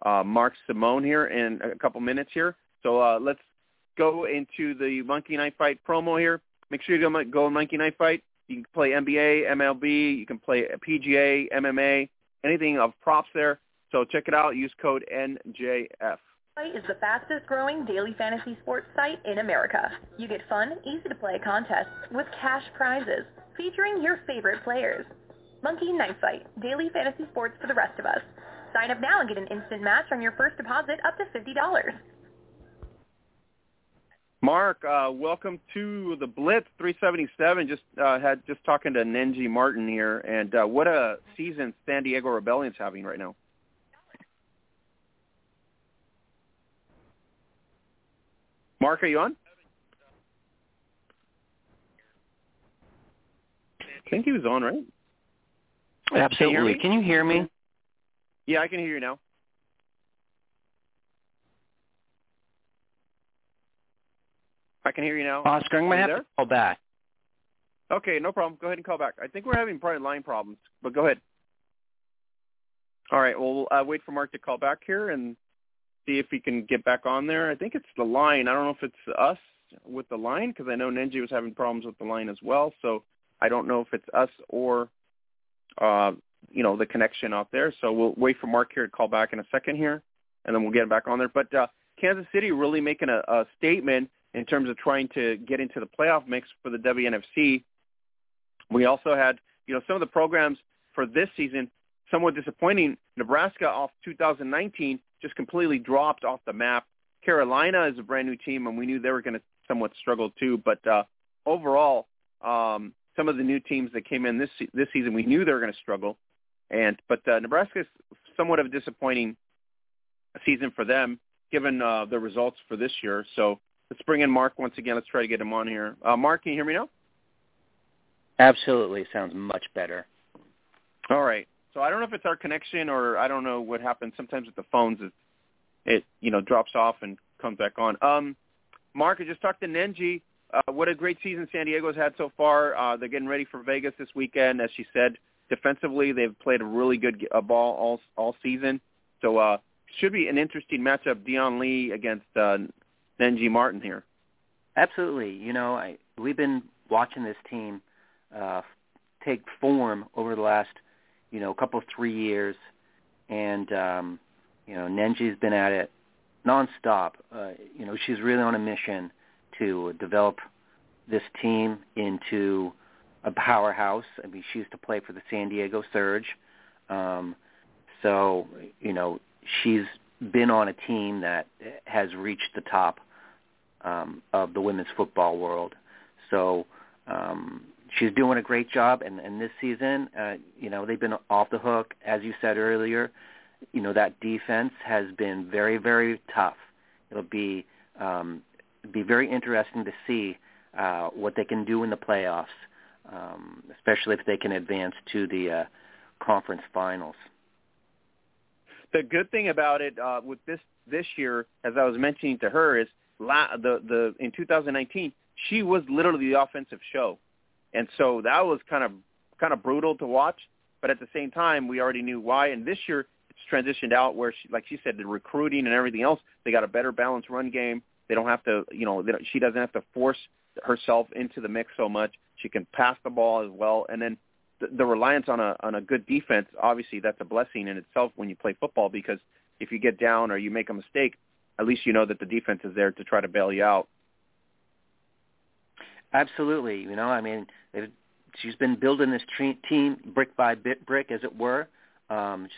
uh, Mark Simon here in a couple minutes here. So uh, let's go into the Monkey Knife Fight promo here. Make sure you go go Monkey Knife Fight. You can play NBA, MLB, you can play PGA, MMA, anything of props there. So check it out. Use code NJF is the fastest growing daily fantasy sports site in America. You get fun, easy to play contests with cash prizes featuring your favorite players. Monkey Knife Fight, daily fantasy sports for the rest of us. Sign up now and get an instant match on your first deposit up to $50. Mark, uh, welcome to the Blitz 377. Just uh, had just talking to Knengi Martin here, and uh, what a season San Diego Rebellion's having right now. Mark, are you on? I think he was on, right? Absolutely. Can you, can you hear me? Yeah, I can hear you now. I can hear you now. Oscar, I'm going to have there? to call back. Okay, no problem. Go ahead and call back. I think we're having probably line problems, but go ahead. All right, well, we'll uh, wait for Mark to call back here, and see if he can get back on there. I think it's the line. I don't know if it's us with the line because I know Knengi was having problems with the line as well. So I don't know if it's us or uh, you know the connection out there. So we'll wait for Mark here to call back in a second here, and then we'll get him back on there. But uh, Kansas City really making a, a statement in terms of trying to get into the playoff mix for the WNFC. We also had you know some of the programs for this season somewhat disappointing. Nebraska off 2019 just completely dropped off the map. Carolina is a brand new team, and we knew they were going to somewhat struggle too. But uh, overall, um, some of the new teams that came in this this season, we knew they were going to struggle. And but uh, Nebraska is somewhat of a disappointing season for them, given uh, the results for this year. So let's bring in Mark once again. Let's try to get him on here. Uh, Mark, can you hear me now? Absolutely, sounds much better. All right. So I don't know if it's our connection or I don't know what happens. Sometimes with the phones, it, it you know drops off and comes back on. Um, Mark, I just talked to Knengi. Uh, what a great season San Diego's had so far. Uh, they're getting ready for Vegas this weekend. As she said, defensively they've played a really good uh, ball all all season. So uh, should be an interesting matchup. Dion Lee against uh, Knengi Martin here. Absolutely. You know, I, we've been watching this team uh, take form over the last you know, couple three years, and um, you know, Knengi's been at it nonstop. Uh, you know, she's really on a mission to develop this team into a powerhouse. I mean, she used to play for the San Diego Surge, um, so you know, she's been on a team that has reached the top um, of the women's football world. So um, she's doing a great job. And, and this season, uh, you know, they've been off the hook, as you said earlier. You know, that defense has been very, very tough. It'll be um, be very interesting to see uh, what they can do in the playoffs, um, especially if they can advance to the uh, conference finals. The good thing about it uh, with this this year, as I was mentioning to her, is la- the the in 2019 she was literally the offensive show, and so that was kind of kind of brutal to watch. But at the same time, we already knew why. And this year, it's transitioned out where, she, like she said, the recruiting and everything else, they got a better balanced run game. They don't have to, you know, she doesn't have to force herself into the mix so much. She can pass the ball as well, and then the, the reliance on a on a good defense. Obviously, that's a blessing in itself when you play football because if you get down or you make a mistake, at least you know that the defense is there to try to bail you out. Absolutely, you know, I mean, she's been building this team brick by bit, brick, as it were, um,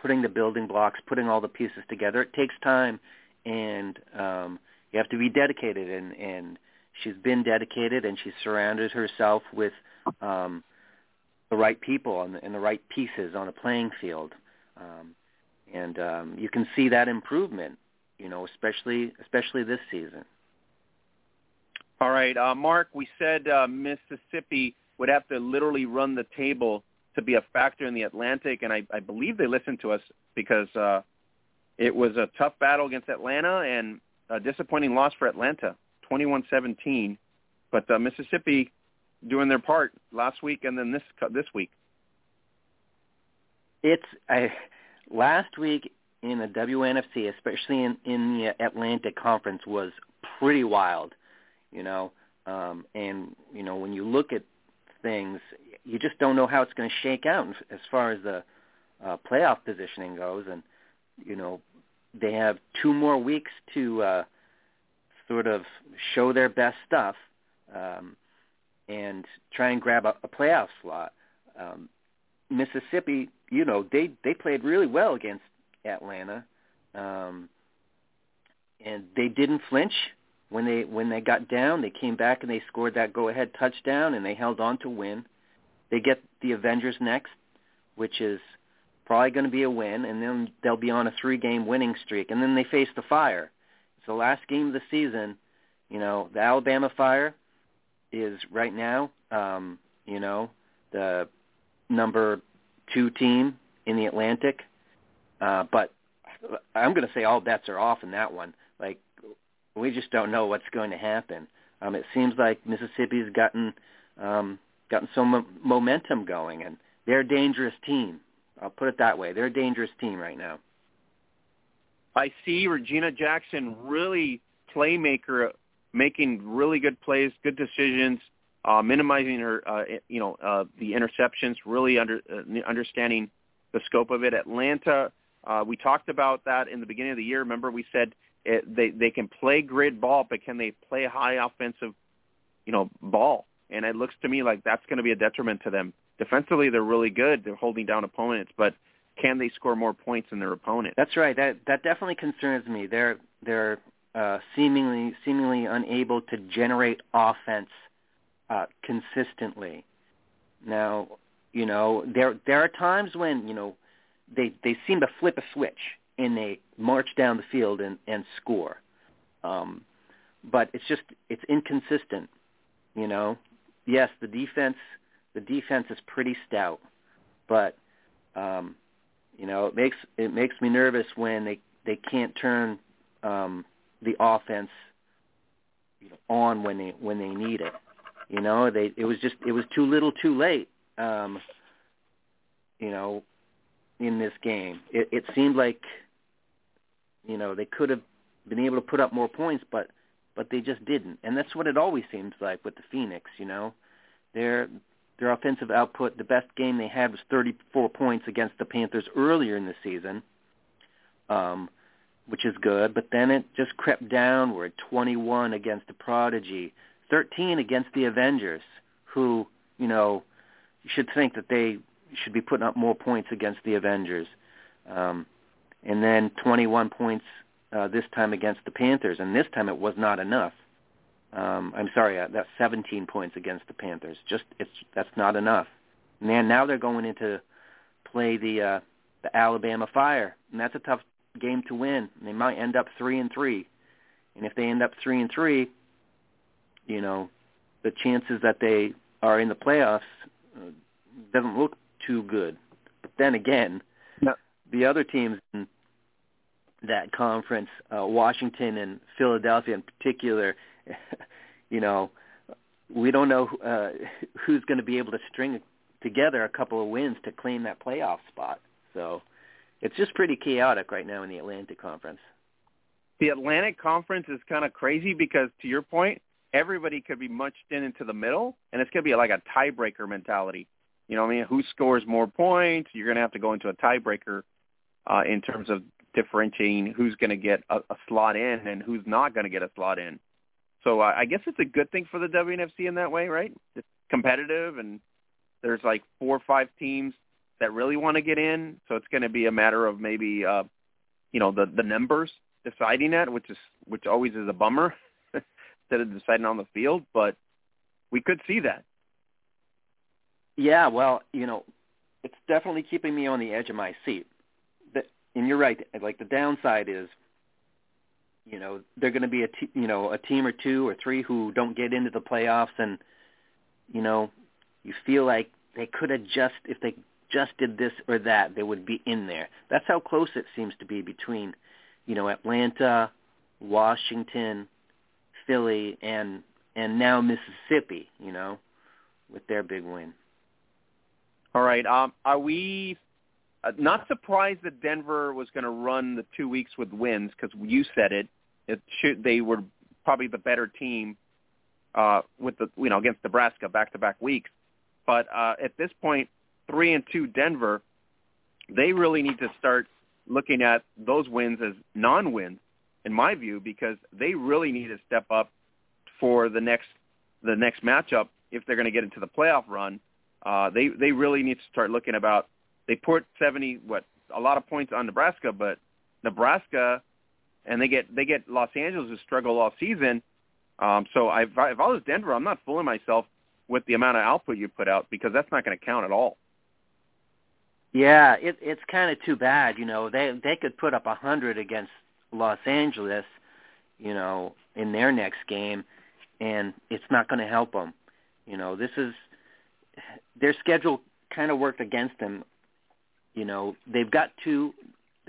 putting the building blocks, putting all the pieces together. It takes time, and um, you have to be dedicated. And, and she's been dedicated, and she's surrounded herself with um, the right people and the, and the right pieces on a playing field. Um, and um, you can see that improvement, you know, especially especially this season. All right, uh, Mark. We said uh, Mississippi would have to literally run the table to be a factor in the Atlantic, and I, I believe they listened to us because uh, it was a tough battle against Atlanta and a disappointing loss for Atlanta, 21-17. But uh, Mississippi doing their part last week and then this this week. It's I, last week in the WNFC, especially in in the Atlantic Conference, was pretty wild. You know, um, and you know when you look at things, you just don't know how it's going to shake out as far as the uh, playoff positioning goes. And you know, they have two more weeks to uh, sort of show their best stuff um, and try and grab a, a playoff slot. Um, Mississippi, you know, they they played really well against Atlanta, um, and they didn't flinch when they when they got down, they came back and they scored that go-ahead touchdown, and they held on to win. They get the Avengers next, which is probably going to be a win, and then they'll be on a three-game winning streak, and then they face the Fire. It's the last game of the season. You know, the Alabama Fire is right now, um, you know, the number two team in the Atlantic, uh, but I'm going to say all bets are off in that one. Like we just don't know what's going to happen. Um, it seems like Mississippi's gotten um, gotten some momentum going, and they're a dangerous team. I'll put it that way. They're a dangerous team right now. I see Regina Jackson really playmaker, making really good plays, good decisions, uh, minimizing her, uh, you know, uh, the interceptions, really under uh, understanding the scope of it. Atlanta, uh, we talked about that in the beginning of the year. Remember, we said it, they they can play grid ball, but can they play high offensive, you know, ball? And it looks to me like that's going to be a detriment to them. Defensively, they're really good. They're holding down opponents, but can they score more points than their opponent? That's right. That that definitely concerns me. They're they're uh, seemingly seemingly unable to generate offense uh, consistently. Now, you know, there there are times when you know they they seem to flip a switch and they march down the field and, and score. Um, but it's just it's inconsistent, you know. Yes, the defense the defense is pretty stout, but um, you know it makes it makes me nervous when they they can't turn um, the offense you know, on when they when they need it. You know, they it was just it was too little, too late. Um, you know, in this game, it, it seemed like you know, they could have been able to put up more points, but but they just didn't. And that's what it always seems like with the Phoenix. You know, their their offensive output, the best game they had was 34 points against the Panthers earlier in the season, um, which is good. But then it just crept downward. 21 against the Prodigy, 13 against the Avengers, who you know you should think that they should be putting up more points against the Avengers. Um, and then 21 points uh, this time against the Panthers, and this time it was not enough. Um, I'm sorry, uh, that's 17 points against the Panthers. Just it's that's not enough. Man, now they're going into play the uh, the Alabama Fire, and that's a tough game to win. They might end up three and three, and if they end up three and three, you know, the chances that they are in the playoffs uh, doesn't look too good. But then again, the other teams in that conference, uh, Washington and Philadelphia in particular, <laughs> you know, we don't know uh, who's going to be able to string together a couple of wins to claim that playoff spot. So it's just pretty chaotic right now in the Atlantic Conference. The Atlantic Conference is kind of crazy because, to your point, everybody could be munched in into the middle, and it's going to be like a tiebreaker mentality. You know, what I mean, who scores more points? You're going to have to go into a tiebreaker uh, in terms of differentiating who's going to get a, a slot in and who's not going to get a slot in. So uh, I guess it's a good thing for the WNFC in that way, right? It's competitive, and there's like four or five teams that really want to get in. So it's going to be a matter of maybe, uh, you know, the the numbers deciding that, which is which always is a bummer <laughs> instead of deciding on the field. But we could see that. Yeah, well, you know, it's definitely keeping me on the edge of my seat. And you're right. Like the downside is you know they're going to be a t- you know a team or two or three who don't get into the playoffs and you know you feel like they could have just if they just did this or that they would be in there that's how close it seems to be between you know Atlanta Washington Philly and and now Mississippi you know with their big win all right um are we uh, not surprised that Denver was going to run the two weeks with wins because you said it. It should they were probably the better team uh, with the you know against Nebraska back to back weeks. But uh, at this point, three and two Denver, they really need to start looking at those wins as non-wins, in my view, because they really need to step up for the next the next matchup if they're going to get into the playoff run. Uh, they they really need to start looking about they put 70 what a lot of points on Nebraska, but Nebraska and they get they get Los Angeles who struggle all season. Um, so I, if I was Denver, I'm not fooling myself with the amount of output you put out because that's not going to count at all. Yeah, it, it's kind of too bad. You know, they they could put up a hundred against Los Angeles, you know, in their next game, and it's not going to help them. You know, this is their schedule kind of worked against them you know they've got two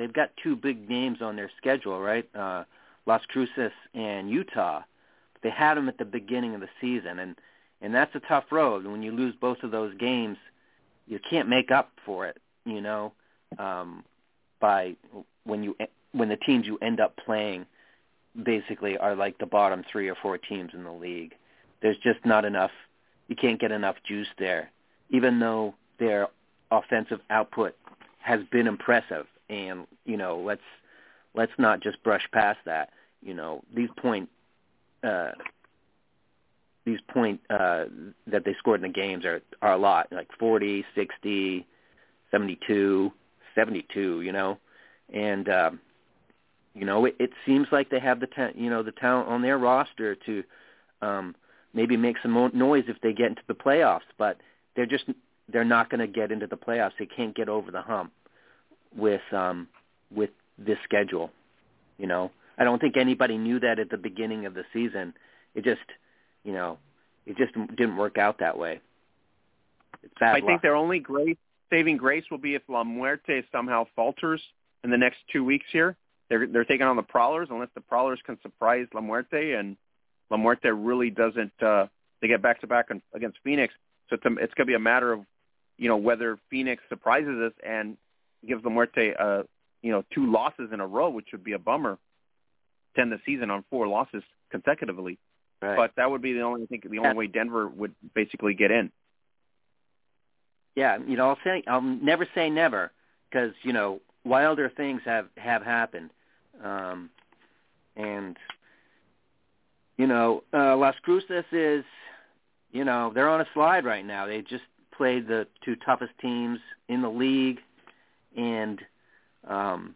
they've got two big names on their schedule, right? Uh, Las Cruces and Utah. They had them at the beginning of the season, and and that's a tough road. And when you lose both of those games, you can't make up for it, you know, um, by when you when the teams you end up playing basically are like the bottom three or four teams in the league. There's just not enough. You can't get enough juice there, even though their offensive output has been impressive, and you know let's let's not just brush past that. You know these point uh, these point uh, that they scored in the games are are a lot, like 40, 60, 72, 72. You know, and um, you know it, it seems like they have the ta- you know the talent on their roster to um, maybe make some mo- noise if they get into the playoffs, but they're just they're not going to get into the playoffs. They can't get over the hump with um, with this schedule. You know, I don't think anybody knew that at the beginning of the season. It just, you know, it just didn't work out that way. It's bad I luck. think their only grace, saving grace will be if La Muerte somehow falters in the next two weeks here. They're they're taking on the Prowlers unless the Prowlers can surprise La Muerte and La Muerte really doesn't. uh They get back to back against Phoenix, so it's, a, it's going to be a matter of you know whether Phoenix surprises us and gives La Muerte uh you know two losses in a row, which would be a bummer. To end the season on four losses consecutively, right. but that would be the only I think the only Yeah. way Denver would basically get in. yeah, you know, I'll say I'll never say never because you know wilder things have have happened, um, and you know uh, Las Cruces is, you know, they're on a slide right now. They just played the two toughest teams in the league, and um,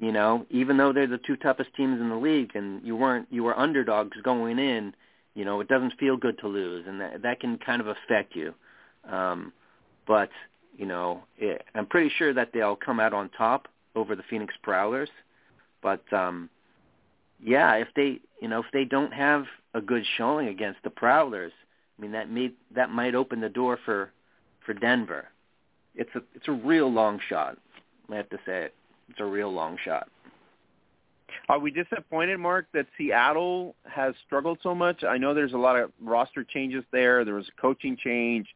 you know, even though they're the two toughest teams in the league, and you weren't you were underdogs going in, you know, it doesn't feel good to lose, and that that can kind of affect you. Um, but you know, it, I'm pretty sure that they'll come out on top over the Phoenix Prowlers. But um, yeah, if they you know if they don't have a good showing against the Prowlers, I mean that may that might open the door for for Denver. It's a it's a real long shot, I have to say it. It's a real long shot. Are we disappointed, Mark, that Seattle has struggled so much? I know there's a lot of roster changes there. There was a coaching change.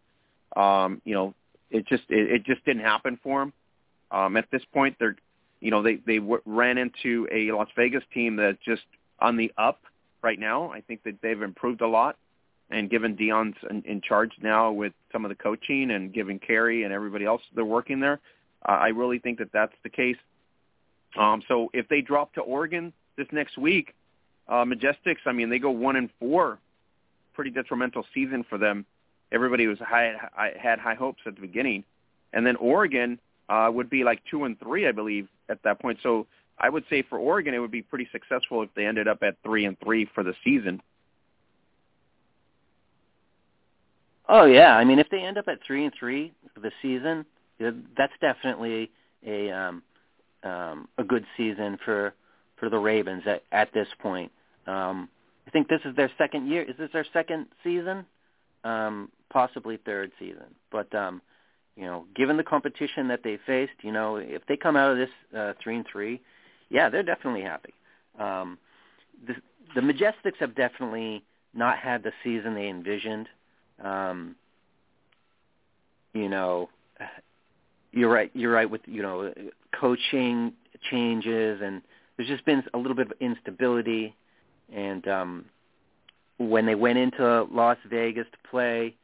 Um, you know, it just it, it just didn't happen for them. Um, at this point, they're, you know, they they w- ran into a Las Vegas team that's just on the up right now. I think that they've improved a lot, and given Deion's in, in charge now with some of the coaching and giving Carey and everybody else they're working there, uh, I really think that that's the case. Um, so if they drop to Oregon this next week, uh, Majestics, I mean, they go one and four, pretty detrimental season for them. Everybody was high, i had high hopes at the beginning, and then Oregon uh, would be like two and three, I believe, at that point. So I would say for Oregon, it would be pretty successful if they ended up at three and three for the season. Oh yeah, I mean, if they end up at three and three for the season, that's definitely a um, um, a good season for for the Ravens at, at this point. Um, I think this is their second year. Is this their second season? Um, possibly third season. But um, you know, given the competition that they faced, you know, if they come out of this uh, three and three, yeah, they're definitely happy. Um, the, the Majestics have definitely not had the season they envisioned. Um, you know, you're right. You're right with you know coaching changes, and there's just been a little bit of instability. And um, when they went into Las Vegas to play,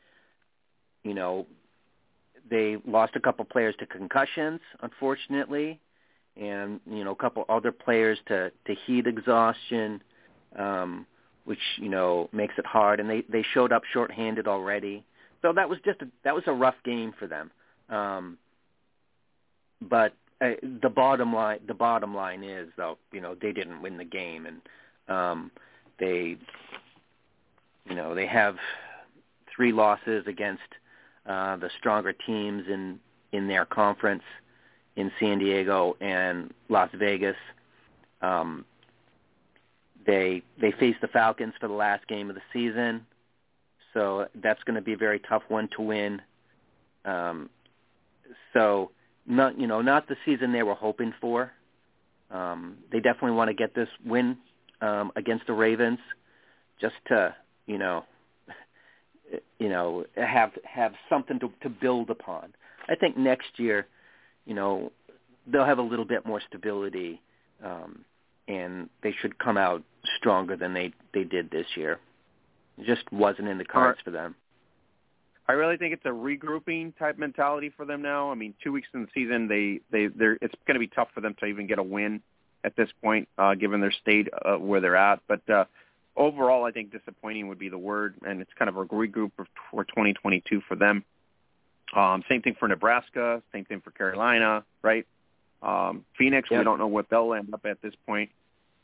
you know, they lost a couple players to concussions, unfortunately, and you know a couple other players to to heat exhaustion, um, which you know makes it hard. And they they showed up shorthanded already, so that was just a, that was a rough game for them. Um, but uh, the bottom line the bottom line is though you know they didn't win the game and um they you know they have three losses against uh the stronger teams in in their conference in San Diego and Las Vegas um they they face the Falcons for the last game of the season so that's going to be a very tough one to win um so not you know not the season they were hoping for. Um, they definitely want to get this win um, against the Ravens, just to you know, <laughs> you know have have something to, to build upon. I think next year, you know, they'll have a little bit more stability, um, and they should come out stronger than they they did this year. It just wasn't in the cards for them. I really think it's a regrouping type mentality for them now. I mean, two weeks in the season, they they they're it's going to be tough for them to even get a win at this point, uh, given their state uh, where they're at. But uh, overall, I think disappointing would be the word, and it's kind of a regroup for 2022 for them. Um, same thing for Nebraska, same thing for Carolina, right? Um, Phoenix, yep. we don't know what they'll end up at this point,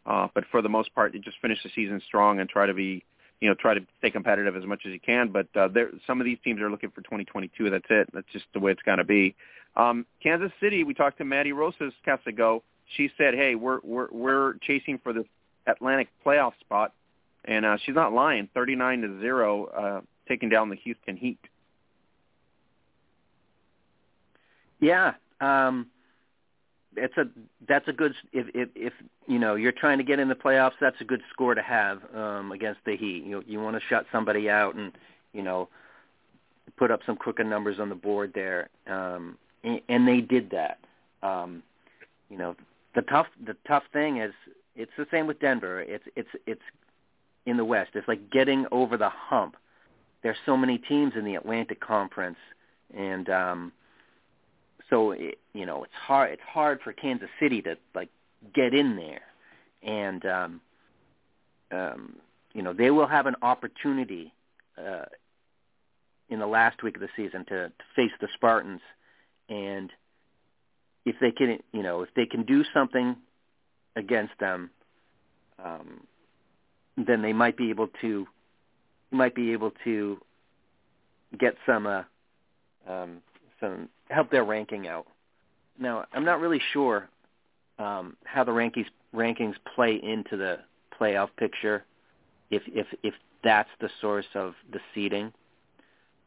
uh, but for the most part, they just finish the season strong and try to be you know, try to stay competitive as much as you can. But uh, there, some of these teams are looking for 2022. That's it. That's just the way it's going to be. Um, Kansas City, we talked to Maddie Rosas cast ago. She said, "Hey, we're we're we're chasing for this Atlantic playoff spot," and uh, she's not lying. 39 to zero, uh, taking down the Houston Heat. Yeah, um, it's a that's a good if if if you know you're trying to get in the playoffs that's a good score to have um against the heat. You you want to shut somebody out and you know put up some crooked numbers on the board there. Um and, and they did that. Um you know the tough the tough thing is it's the same with Denver. It's it's it's in the west. It's like getting over the hump. There's so many teams in the Atlantic conference and um so it, you know it's hard it's hard for Kansas City to like get in there. And um um you know they will have an opportunity uh in the last week of the season to, to face the Spartans. And if they can you know if they can do something against them um then they might be able to might be able to get some uh um some help their ranking out. Now, I'm not really sure um, how the rankings rankings play into the playoff picture. If if if that's the source of the seeding,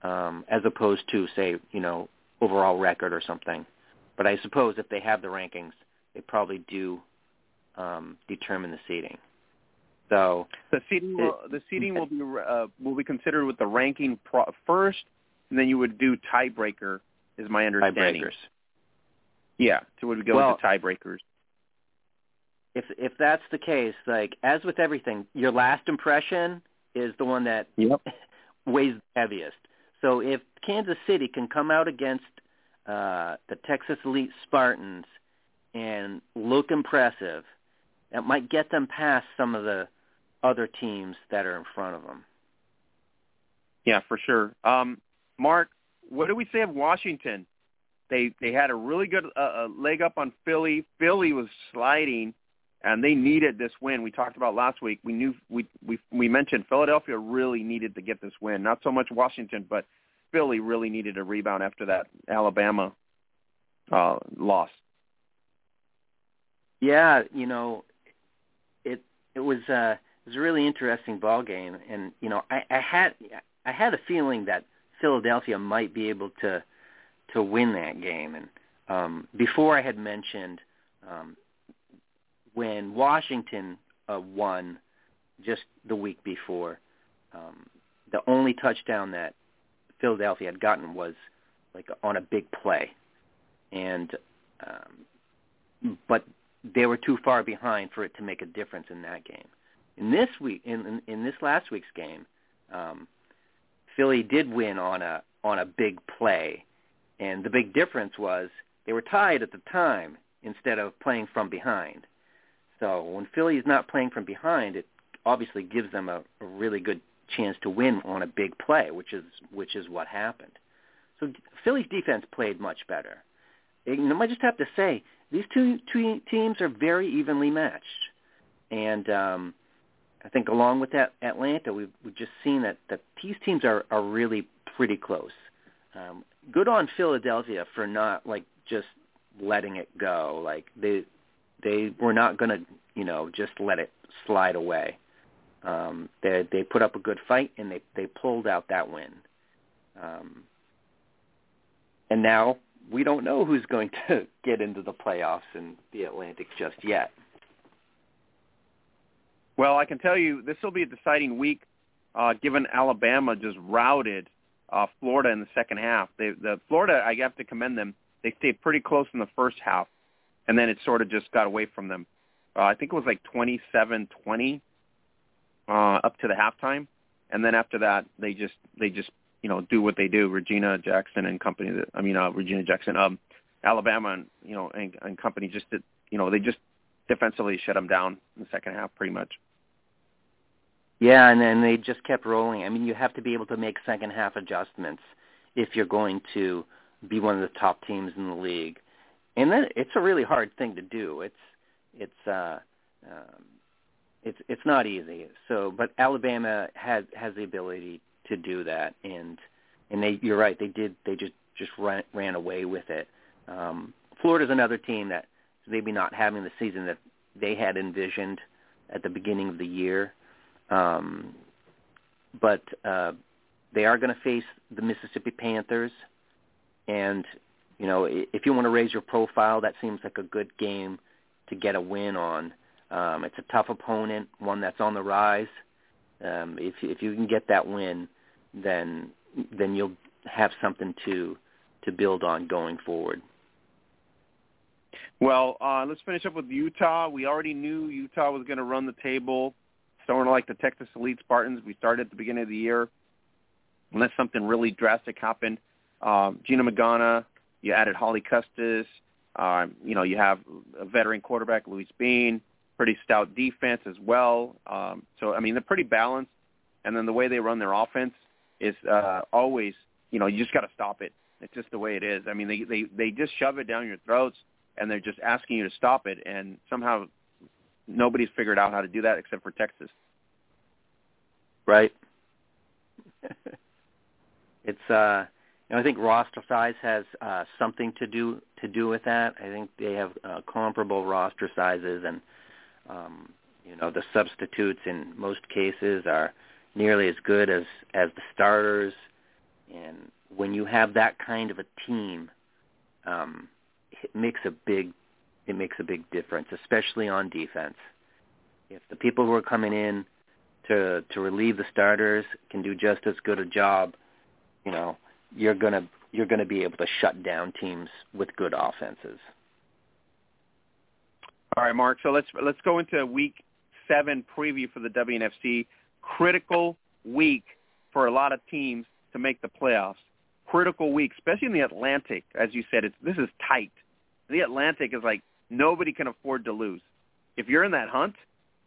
um, as opposed to say you know overall record or something. but I suppose if they have the rankings, they probably do um, determine the seeding. So the seeding will, the seeding will be uh, will be considered with the ranking pro- first, and then you would do tiebreaker. Is my understanding? Tiebreakers. Yeah, so would we go well, with the tiebreakers? If if that's the case, like as with everything, your last impression is the one that yep. <laughs> weighs the heaviest. So if Kansas City can come out against uh, the Texas Elite Spartans and look impressive, that might get them past some of the other teams that are in front of them. Yeah, for sure. Um, Mark, what do we say of Washington? They they had a really good uh, uh, leg up on Philly. Philly was sliding, and they needed this win. We talked about last week. We knew we we we mentioned Philadelphia really needed to get this win. Not so much Washington, but Philly really needed a rebound after that Alabama uh, loss. Yeah, you know, it it was uh, it was a really interesting ball game, and you know, I, I had I had a feeling that Philadelphia might be able to to win that game. And um, before I had mentioned um, when Washington uh, won just the week before, um, the only touchdown that Philadelphia had gotten was like on a big play, and um, but they were too far behind for it to make a difference in that game. In this week, in in, in this last week's game, um, Philly did win on a on a big play, and the big difference was they were tied at the time instead of playing from behind. So when Philly is not playing from behind, it obviously gives them a, a really good chance to win on a big play, which is which is what happened. So Philly's defense played much better. And I just have to say these two, two teams are very evenly matched, and um, I think along with that Atlanta, we've, we've just seen that that these teams are are really pretty close. Um, good on Philadelphia for not like just letting it go. Like they they were not going to you know just let it slide away. Um, they they put up a good fight and they they pulled out that win. Um, and now we don't know who's going <laughs> to get into the playoffs in the Atlantic just yet. Well, I can tell you this will be a deciding week, uh, given Alabama just routed uh, Florida in the second half. They, the Florida, I have to commend them. They stayed pretty close in the first half, and then it sort of just got away from them. Uh, I think it was like 27-20 uh, up to the halftime, and then after that, they just they just you know do what they do. Regina Jackson and company. I mean, uh, Regina Jackson, um, Alabama, and you know, and, and company just did. You know, they just defensively shut them down in the second half, pretty much. Yeah, and then they just kept rolling. I mean, you have to be able to make second half adjustments if you're going to be one of the top teams in the league, and then it's a really hard thing to do. It's it's uh, um, it's it's not easy. So, but Alabama has has the ability to do that, and and they you're right. They did. They just just ran ran away with it. Um, Florida's another team that maybe not having the season that they had envisioned at the beginning of the year. Um, but uh, they are going to face the Mississippi Panthers, and you know if you want to raise your profile, that seems like a good game to get a win on. Um, it's a tough opponent, one that's on the rise. Um, if if you can get that win, then then you'll have something to to build on going forward. Well, uh, let's finish up with Utah. We already knew Utah was going to run the table, sort like the Texas Elite Spartans. We started at the beginning of the year, unless something really drastic happened. Um, Gina Magana, you added Holly Custis. Um, you know, you have a veteran quarterback, Luis Bean, pretty stout defense as well. Um, so, I mean, they're pretty balanced. And then the way they run their offense is uh, always, you know, you just got to stop it. It's just the way it is. I mean, they they they just shove it down your throats, and they're just asking you to stop it. And somehow, nobody's figured out how to do that except for Texas. Right. <laughs> it's uh, know, I think roster size has uh, something to do to do with that. I think they have uh, comparable roster sizes, and um, you know, the substitutes in most cases are nearly as good as as the starters. And when you have that kind of a team, um, it makes a big it makes a big difference, especially on defense. If the people who are coming in to to relieve the starters can do just as good a job, you know, you're gonna you're gonna be able to shut down teams with good offenses. All right, Mark. So let's let's go into week seven preview for the WNFC. Critical week for a lot of teams to make the playoffs. Critical week, especially in the Atlantic, as you said. It's this is tight. The Atlantic is like nobody can afford to lose. If you're in that hunt,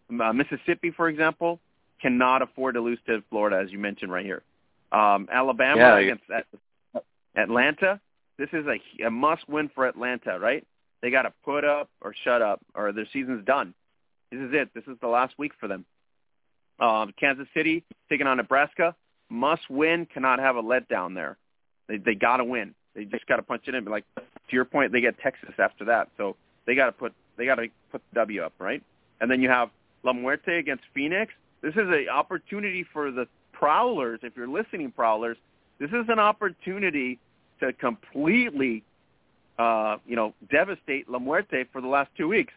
uh, Mississippi, for example, cannot afford to lose to Florida, as you mentioned right here. Um, Alabama yeah, against Atlanta. This is a, a must-win for Atlanta, right? They got to put up or shut up, or their season's done. This is it. This is the last week for them. Um, Kansas City taking on Nebraska. Must win. Cannot have a letdown there. They they got to win. They just got to punch it in. But like to your point, they get Texas after that, so they got to put they got to put the W up, right? And then you have La Muerte against Phoenix. This is an opportunity for the Prowlers. If you're listening, Prowlers, this is an opportunity to completely, uh, you know, devastate La Muerte for the last two weeks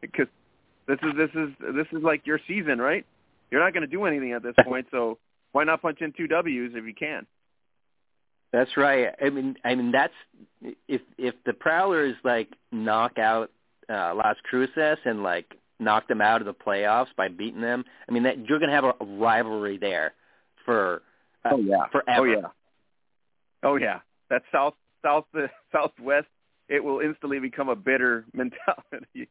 because this is this is this is like your season, right? You're not going to do anything at this point, so why not punch in two W's if you can? That's right. I mean, I mean that's if if the Prowlers like knock out uh, Las Cruces and like knock them out of the playoffs by beating them. I mean, that you're going to have a, rivalry there for uh, oh yeah forever. Oh yeah. Oh yeah. That south south the southwest it will instantly become a bitter <laughs> mentality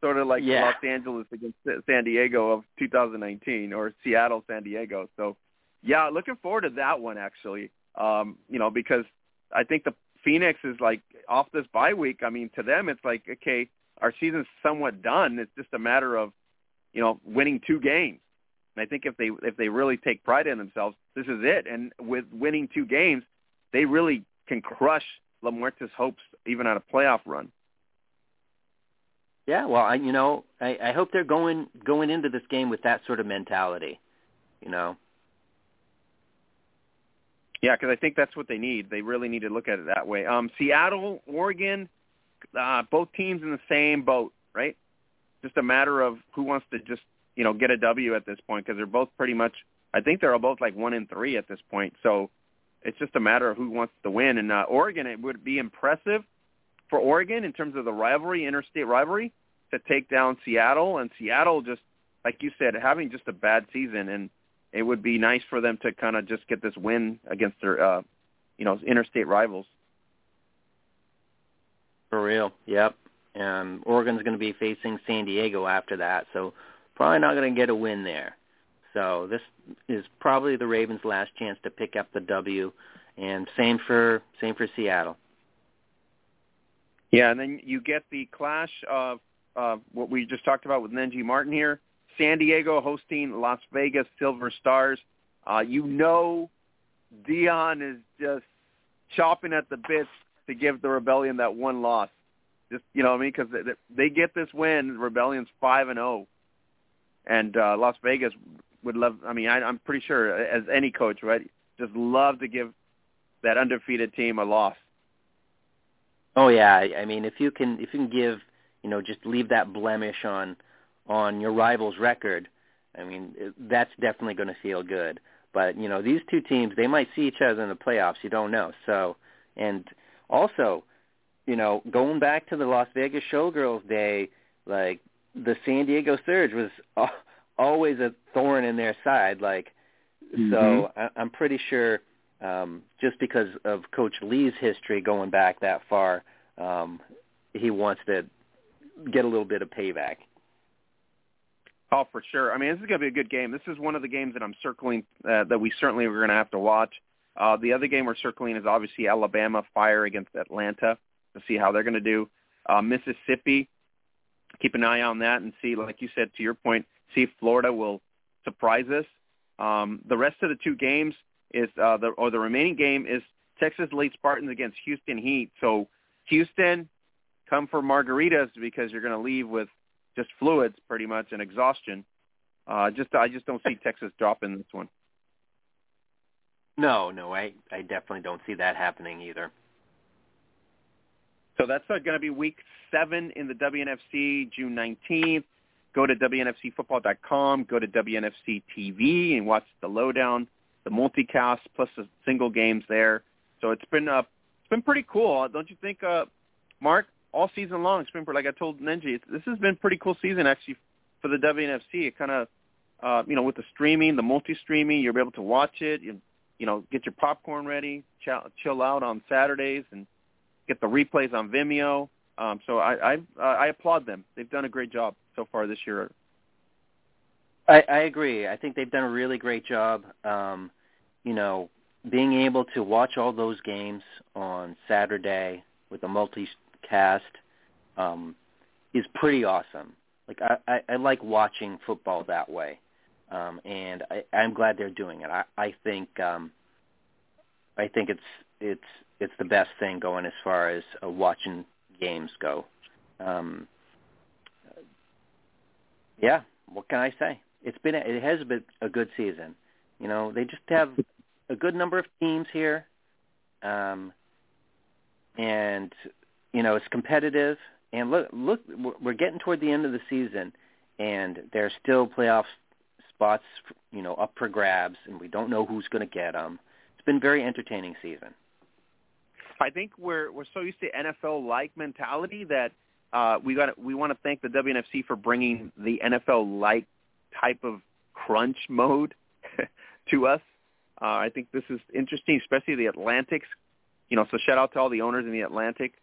sort of like yeah. Los Angeles against San Diego of 2019 or Seattle San Diego. So yeah, looking forward to that one actually. Um, you know, because I think the Phoenix is like off this bye week. I mean, to them it's like okay, our season's somewhat done. It's just a matter of you know winning two games. And I think if they if they really take pride in themselves, this is it. And with winning two games, they really can crush La hopes even on a playoff run. Yeah, well, I, you know, I, I hope they're going going into this game with that sort of mentality. You know. Yeah, because I think that's what they need. They really need to look at it that way. Um, Seattle, Oregon, uh, both teams in the same boat, right? Just a matter of who wants to just you know get a W at this point because they're both pretty much. I think they're both like one in three at this point. So it's just a matter of who wants to win. And uh, Oregon, it would be impressive for Oregon in terms of the rivalry, interstate rivalry, to take down Seattle. And Seattle just, like you said, having just a bad season, and it would be nice for them to kind of just get this win against their, uh, you know, interstate rivals. For real, yep. Um, Oregon's going to be facing San Diego after that, so probably not going to get a win there. So this is probably the Ravens' last chance to pick up the W, and same for same for Seattle. Yeah, and then you get the clash of uh, what we just talked about with Knengi Martin here. San Diego hosting Las Vegas Silver Stars. Uh, you know, Dion is just chopping at the bits to give the Rebellion that one loss. Just you know what I mean? Because they, they get this win, Rebellion's five and zero, and uh, Las Vegas would love. I mean, I, I'm pretty sure as any coach, right, just love to give that undefeated team a loss. Oh yeah, I mean if you can if you can give you know just leave that blemish on on your rival's record, I mean that's definitely going to feel good. But you know these two teams they might see each other in the playoffs. You don't know. So and also, you know going back to the Las Vegas Showgirls day, like the San Diego Surge was always a thorn in their side. Like mm-hmm. so, I, I'm pretty sure um, just because of Coach Lee's history going back that far, um, he wants to get a little bit of payback. Oh, for sure. I mean, this is going to be a good game. This is one of the games that I'm circling uh, that we certainly are going to have to watch. Uh, the other game we're circling is obviously Alabama Fire against Atlanta to see how they're going to do. Uh, Mississippi, keep an eye on that and see, like you said, to your point, see if Florida will surprise us. Um, the rest of the two games, is uh, the or the remaining game is Texas Elite Spartans against Houston Heat. So Houston, come for margaritas because you're going to leave with just fluids pretty much and exhaustion. Uh, just I just don't see Texas dropping this one. No, no, I I definitely don't see that happening either. So that's uh, going to be week seven in the WNFC, June 19th. Go to WNFCfootball.com, go to WNFC TV and watch the lowdown, the multicast plus the single games there. So it's been uh, it's been pretty cool, don't you think, uh, Mark? All season long, it's been like I told Knengi, this has been pretty cool season actually for the WNFC. It kind of, uh, you know, with the streaming, the multi-streaming, you're able to watch it. You, you know, get your popcorn ready, chill, chill out on Saturdays, and get the replays on Vimeo. Um, so I I, uh, I applaud them. They've done a great job so far this year. I, I agree. I think they've done a really great job. Um, you know, being able to watch all those games on Saturday with a multicast um, is pretty awesome. Like I, I, I like watching football that way, um, and I, I'm glad they're doing it. I, I think um, I think it's it's it's the best thing going as far as uh, watching games go. Um, yeah, what can I say? It's been a, it has been a good season. You know, they just have a good number of teams here, um, and you know it's competitive. And look, look, we're getting toward the end of the season, and there's still playoff spots, you know, up for grabs, and we don't know who's going to get them. It's been a very entertaining season. I think we're we're so used to NFL like mentality that uh, we got we want to thank the WNFC for bringing the NFL like type of crunch mode <laughs> to us. Uh, I think this is interesting, especially the Atlantics. You know, so shout out to all the owners in the Atlantic,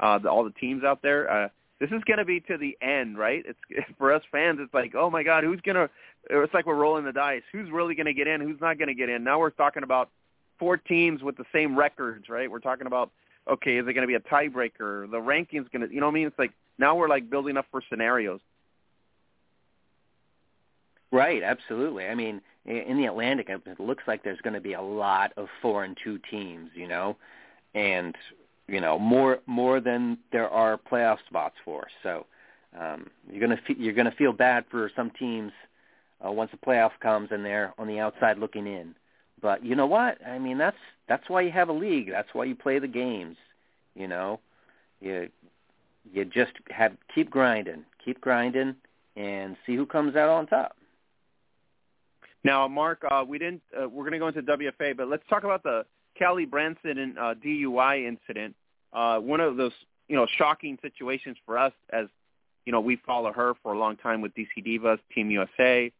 uh, the, all the teams out there. Uh, this is going to be to the end, right? It's <laughs> for us fans. It's like, oh my God, who's gonna? It's like we're rolling the dice. Who's really going to get in? Who's not going to get in? Now we're talking about four teams with the same records, right? We're talking about okay, is it going to be a tiebreaker? The rankings going to, you know what I mean? It's like now we're like building up for scenarios. Right, absolutely. I mean, in the Atlantic, it looks like there's going to be a lot of four and two teams, you know, and you know more more than there are playoff spots for. So um, you're to fe- you're to feel bad for some teams uh, once the playoff comes and they're on the outside looking in. But you know what? I mean, that's that's why you have a league. That's why you play the games. You know, you you just have keep grinding, keep grinding, and see who comes out on top. Now, Mark, uh, we didn't. Uh, we're going to go into WFA, but let's talk about the Callie Brownson and uh, DUI incident. Uh, one of those, you know, shocking situations for us as, you know, we follow her for a long time with DC Divas, Team USA.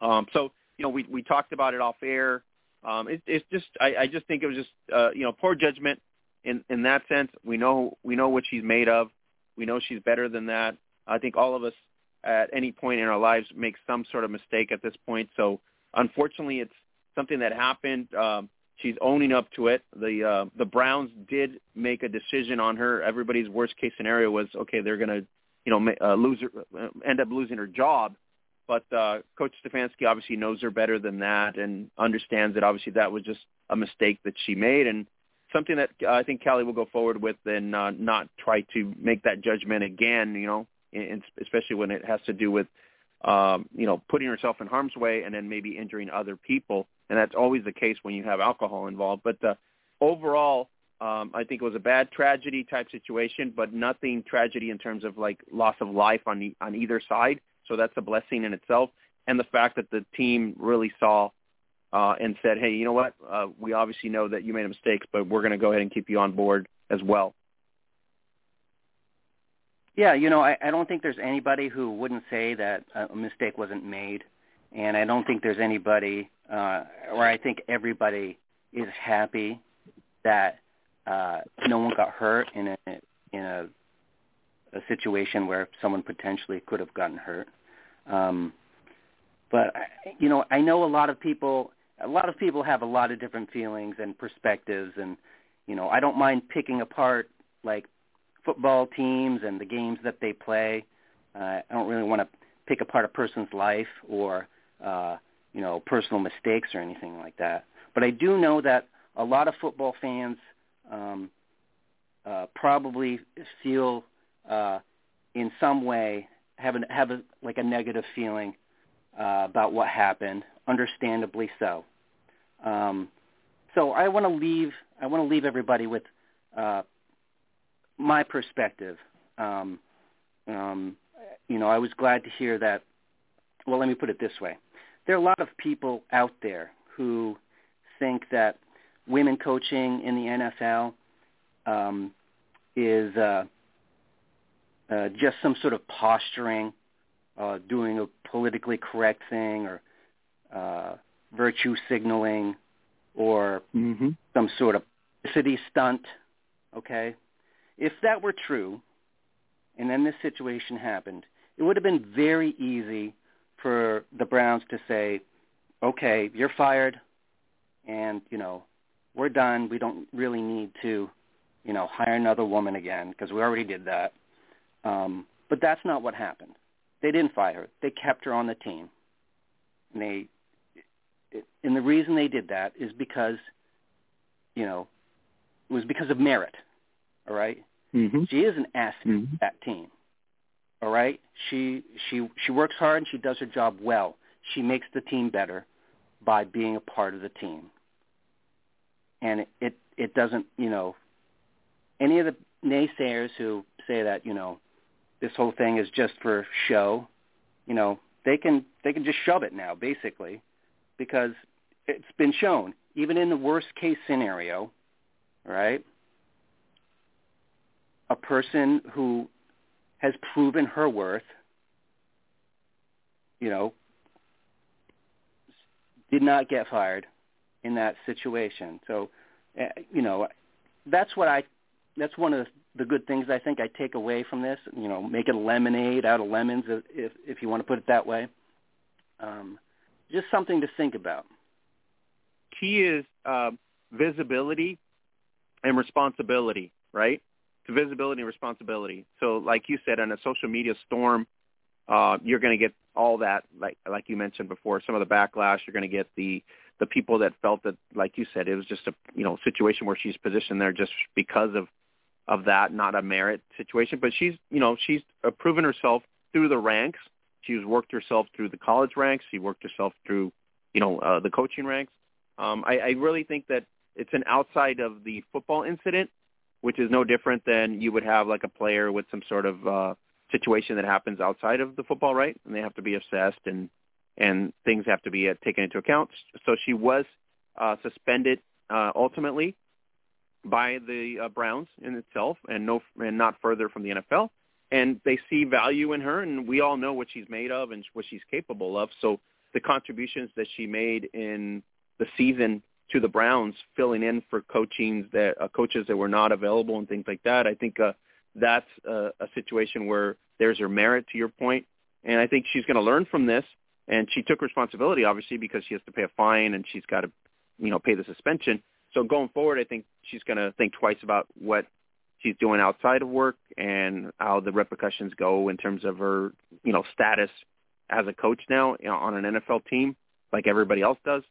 Um, so you know, we we talked about it off air. Um, it, it's just I, I just think it was just uh, you know poor judgment in in that sense. We know we know what she's made of. We know she's better than that. I think all of us at any point in our lives make some sort of mistake at this point. So unfortunately, it's something that happened. Um, she's owning up to it. The uh, the Browns did make a decision on her. Everybody's worst case scenario was okay. They're going to you know uh, lose her, uh, end up losing her job. But uh, Coach Stefanski obviously knows her better than that and understands that obviously that was just a mistake that she made and something that uh, I think Callie will go forward with and uh, not try to make that judgment again. You know, in, especially when it has to do with um, you know putting herself in harm's way and then maybe injuring other people. And that's always the case when you have alcohol involved. But uh, overall, um, I think it was a bad tragedy type situation, but nothing tragedy in terms of like loss of life on the, on either side. So that's a blessing in itself. And the fact that the team really saw uh, and said, hey, you know what? Uh, we obviously know that you made a mistake, but we're going to go ahead and keep you on board as well. Yeah, you know, I, I don't think there's anybody who wouldn't say that a mistake wasn't made, and I don't think there's anybody, uh, or I think everybody is happy that uh, no one got hurt in a in a a situation where someone potentially could have gotten hurt. Um, but you know, I know a lot of people. A lot of people have a lot of different feelings and perspectives, and you know, I don't mind picking apart like football teams and the games that they play. Uh, I don't really want to pick apart a person's life or uh, you know personal mistakes or anything like that. But I do know that a lot of football fans um, uh, probably feel uh, in some way have a, have a, like a negative feeling uh, about what happened, understandably so. Um, so I want to leave I want to leave everybody with uh, my perspective, um, um, you know, I was glad to hear that. Well, let me put it this way: there are a lot of people out there who think that women coaching in the NFL um, is uh, uh, just some sort of posturing, uh, doing a politically correct thing, or uh, virtue signaling, or mm-hmm. some sort of publicity stunt. Okay, if that were true, and then this situation happened, it would have been very easy for the Browns to say, "Okay, you're fired, and you know we're done. We don't really need to, you know, hire another woman again because we already did that." Um, but that's not what happened. They didn't fire her. They kept her on the team. And they, and the reason they did that is because, you know, it was because of merit. All right? Mm-hmm. She is an asset mm-hmm. to that team. All right? She she she works hard and she does her job well. She makes the team better by being a part of the team. And it it, it doesn't, you know, any of the naysayers who say that, you know, this whole thing is just for show, you know, they can they can just shove it now basically because it's been shown even in the worst case scenario, right? A person who has proven her worth, you know, did not get fired in that situation. So, uh, you know, that's what I that's one of the good things I think I take away from this. You know, make a lemonade out of lemons, if if you want to put it that way. Um, just something to think about. Key is uh, visibility and responsibility, right? To visibility and responsibility. So, like you said, on a social media storm, uh, you're going to get all that, like like you mentioned before, some of the backlash. You're going to get the the people that felt that, like you said, it was just a you know situation where she's positioned there just because of of that, not a merit situation. But she's, you know, she's proven herself through the ranks. She's worked herself through the college ranks. She worked herself through, you know, uh, the coaching ranks. Um, I, I really think that it's an outside of the football incident, which is no different than you would have like a player with some sort of uh, situation that happens outside of the football, right? And they have to be assessed and and things have to be uh, taken into account. So she was uh, suspended uh, ultimately by the uh, Browns in itself, and no, and not further from the NFL. And they see value in her, and we all know what she's made of and what she's capable of. So the contributions that she made in the season to the Browns, filling in for coaching that uh, coaches that were not available and things like that, I think uh, that's a, a situation where there's her merit to your point. point, and I think she's going to learn from this. And she took responsibility, obviously, because she has to pay a fine and she's got to, you know, pay the suspension. So going forward, I think she's going to think twice about what she's doing outside of work and how the repercussions go in terms of her, you know, status as a coach now you know, on an NFL team, like everybody else does.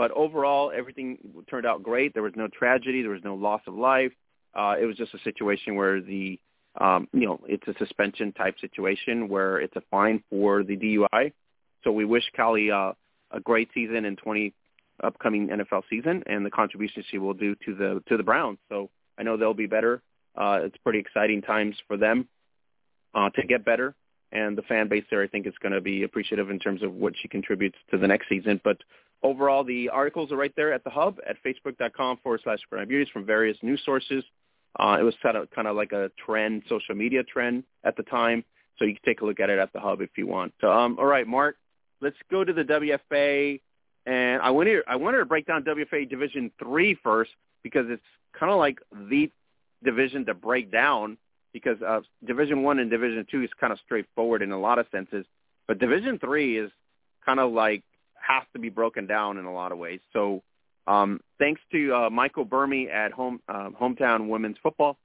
But overall, everything turned out great. There was no tragedy. There was no loss of life. Uh, it was just a situation where the, um, you know, it's a suspension type situation where it's a fine for the DUI. So we wish Callie uh, a great season in 20 upcoming NFL season and the contributions she will do to the to the Browns. So I know they'll be better. Uh, it's pretty exciting times for them uh, to get better, and the fan base there I think is going to be appreciative in terms of what she contributes to the next season. But overall, the articles are right there at the hub at facebook.com forward slash Beauties from various news sources. Uh, it was kind of kind of like a trend, social media trend at the time. So you can take a look at it at the hub if you want. So, um, all right, Mark, let's go to the WFA and I wanted I wanted to break down WFA Division Three first because it's kind of like the division to break down because uh, Division One and Division Two is kind of straightforward in a lot of senses, but Division Three is kind of like has to be broken down in a lot of ways. So um, thanks to uh, Michael Burmy at home uh, Hometown Women's Football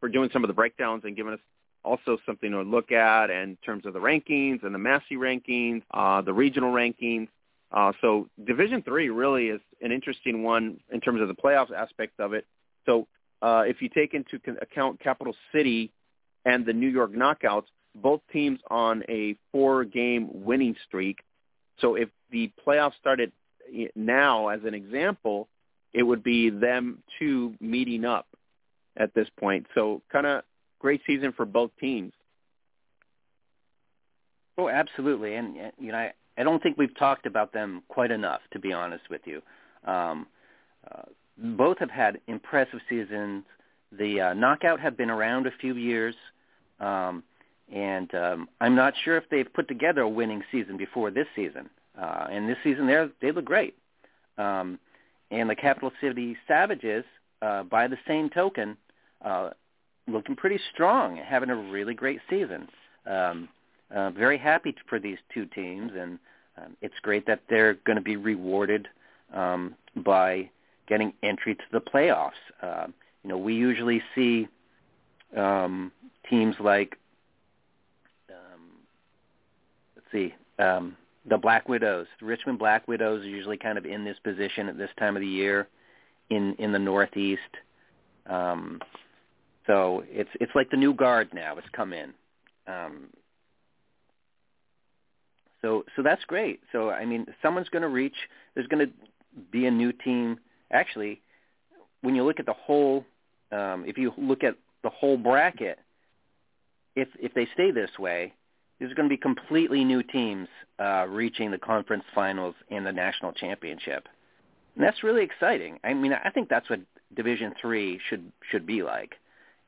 for doing some of the breakdowns and giving us also something to look at in terms of the rankings and the Massey rankings, uh, the regional rankings. Uh, so Division Three really is an interesting one in terms of the playoffs aspect of it. So uh, if you take into account Capital City and the New York Knockouts, both teams on a four-game winning streak. So if the playoffs started now, as an example, it would be them two meeting up at this point. So kind of great season for both teams. Oh, absolutely, and you know, I, I don't think we've talked about them quite enough, to be honest with you. Um, uh, both have had impressive seasons. The uh, knockout have been around a few years, um, and um, I'm not sure if they've put together a winning season before this season. Uh, and this season, they they look great. Um, and the Capital City Savages, uh, by the same token, uh, looking pretty strong, having a really great season. Um, uh, very happy for these two teams, and um, it's great that they're going to be rewarded um, by getting entry to the playoffs. Uh, you know, we usually see um, teams like, um, let's see, um, the Black Widows. The Richmond Black Widows are usually kind of in this position at this time of the year in in the Northeast. Um, so it's it's like the new guard now. It's come in. Um, so so that's great. So I mean, someone's going to reach. There's going to be a new team. Actually, when you look at the whole, um, if you look at the whole bracket, if if they stay this way, there's going to be completely new teams uh, reaching the conference finals and the national championship, and that's really exciting. I mean, I think that's what Division Three should should be like.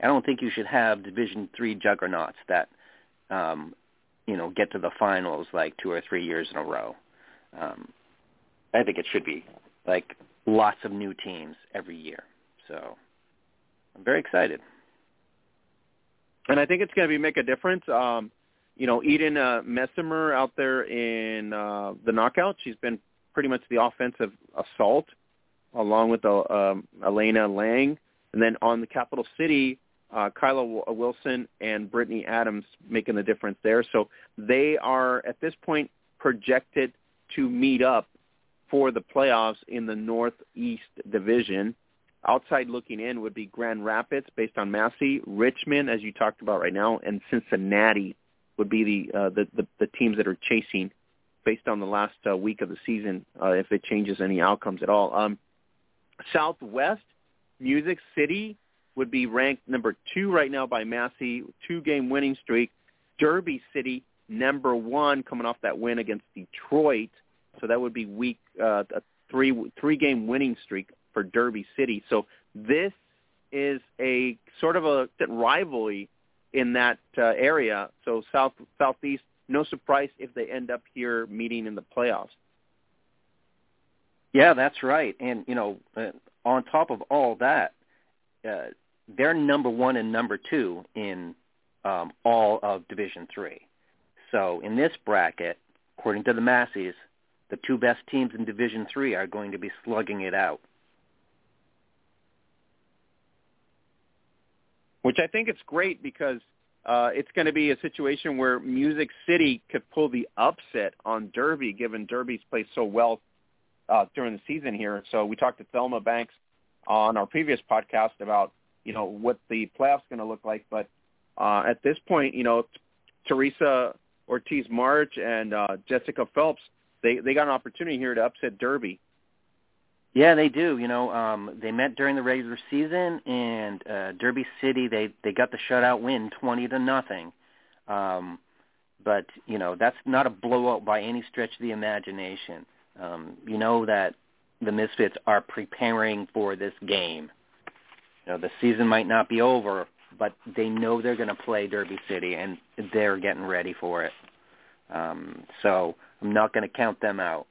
I don't think you should have Division Three juggernauts that um, you know get to the finals like two or three years in a row. Um, I think it should be like lots of new teams every year. So I'm very excited. And I think it's going to be make a difference. Um, you know, Eden uh, Messimer out there in uh, the knockout, she's been pretty much the offensive assault, along with uh, um, Elena Lang. And then on the Capital City, uh, Kyla Wilson and Brittany Adams making the difference there. So they are at this point projected to meet up for the playoffs in the Northeast Division. Outside looking in would be Grand Rapids based on Massey, Richmond, as you talked about right now, and Cincinnati would be the uh, the, the, the teams that are chasing based on the last uh, week of the season uh, if it changes any outcomes at all. Um, Southwest, Music City would be ranked number two right now by Massey, two-game winning streak. Derby City, number one, coming off that win against Detroit. So that would be week uh, a three three-game winning streak for Derby City. So this is a sort of a rivalry in that uh, area. So south southeast, no surprise if they end up here meeting in the playoffs. Yeah, that's right. And you know, uh, on top of all that, uh, they're number one and number two in um, all of Division Three. So in this bracket, according to the Masseys, the two best teams in Division Three are going to be slugging it out. Which I think it's great because uh, it's going to be a situation where Music City could pull the upset on Derby, given Derby's played so well uh, during the season here. So we talked to Thelma Banks on our previous podcast about you know what the playoffs going to look like. But uh, at this point, you know, Teresa Ortiz March and uh, Jessica Phelps, they they got an opportunity here to upset Derby. Yeah, they do. You know, um, they met during the regular season, and uh, Derby City they they got the shutout win, twenty to nothing. Um, but you know that's not a blowout by any stretch of the imagination. Um, you know that the Misfits are preparing for this game. You know, the season might not be over, but they know they're going to play Derby City, and they're getting ready for it. Um, so I'm not going to count them out.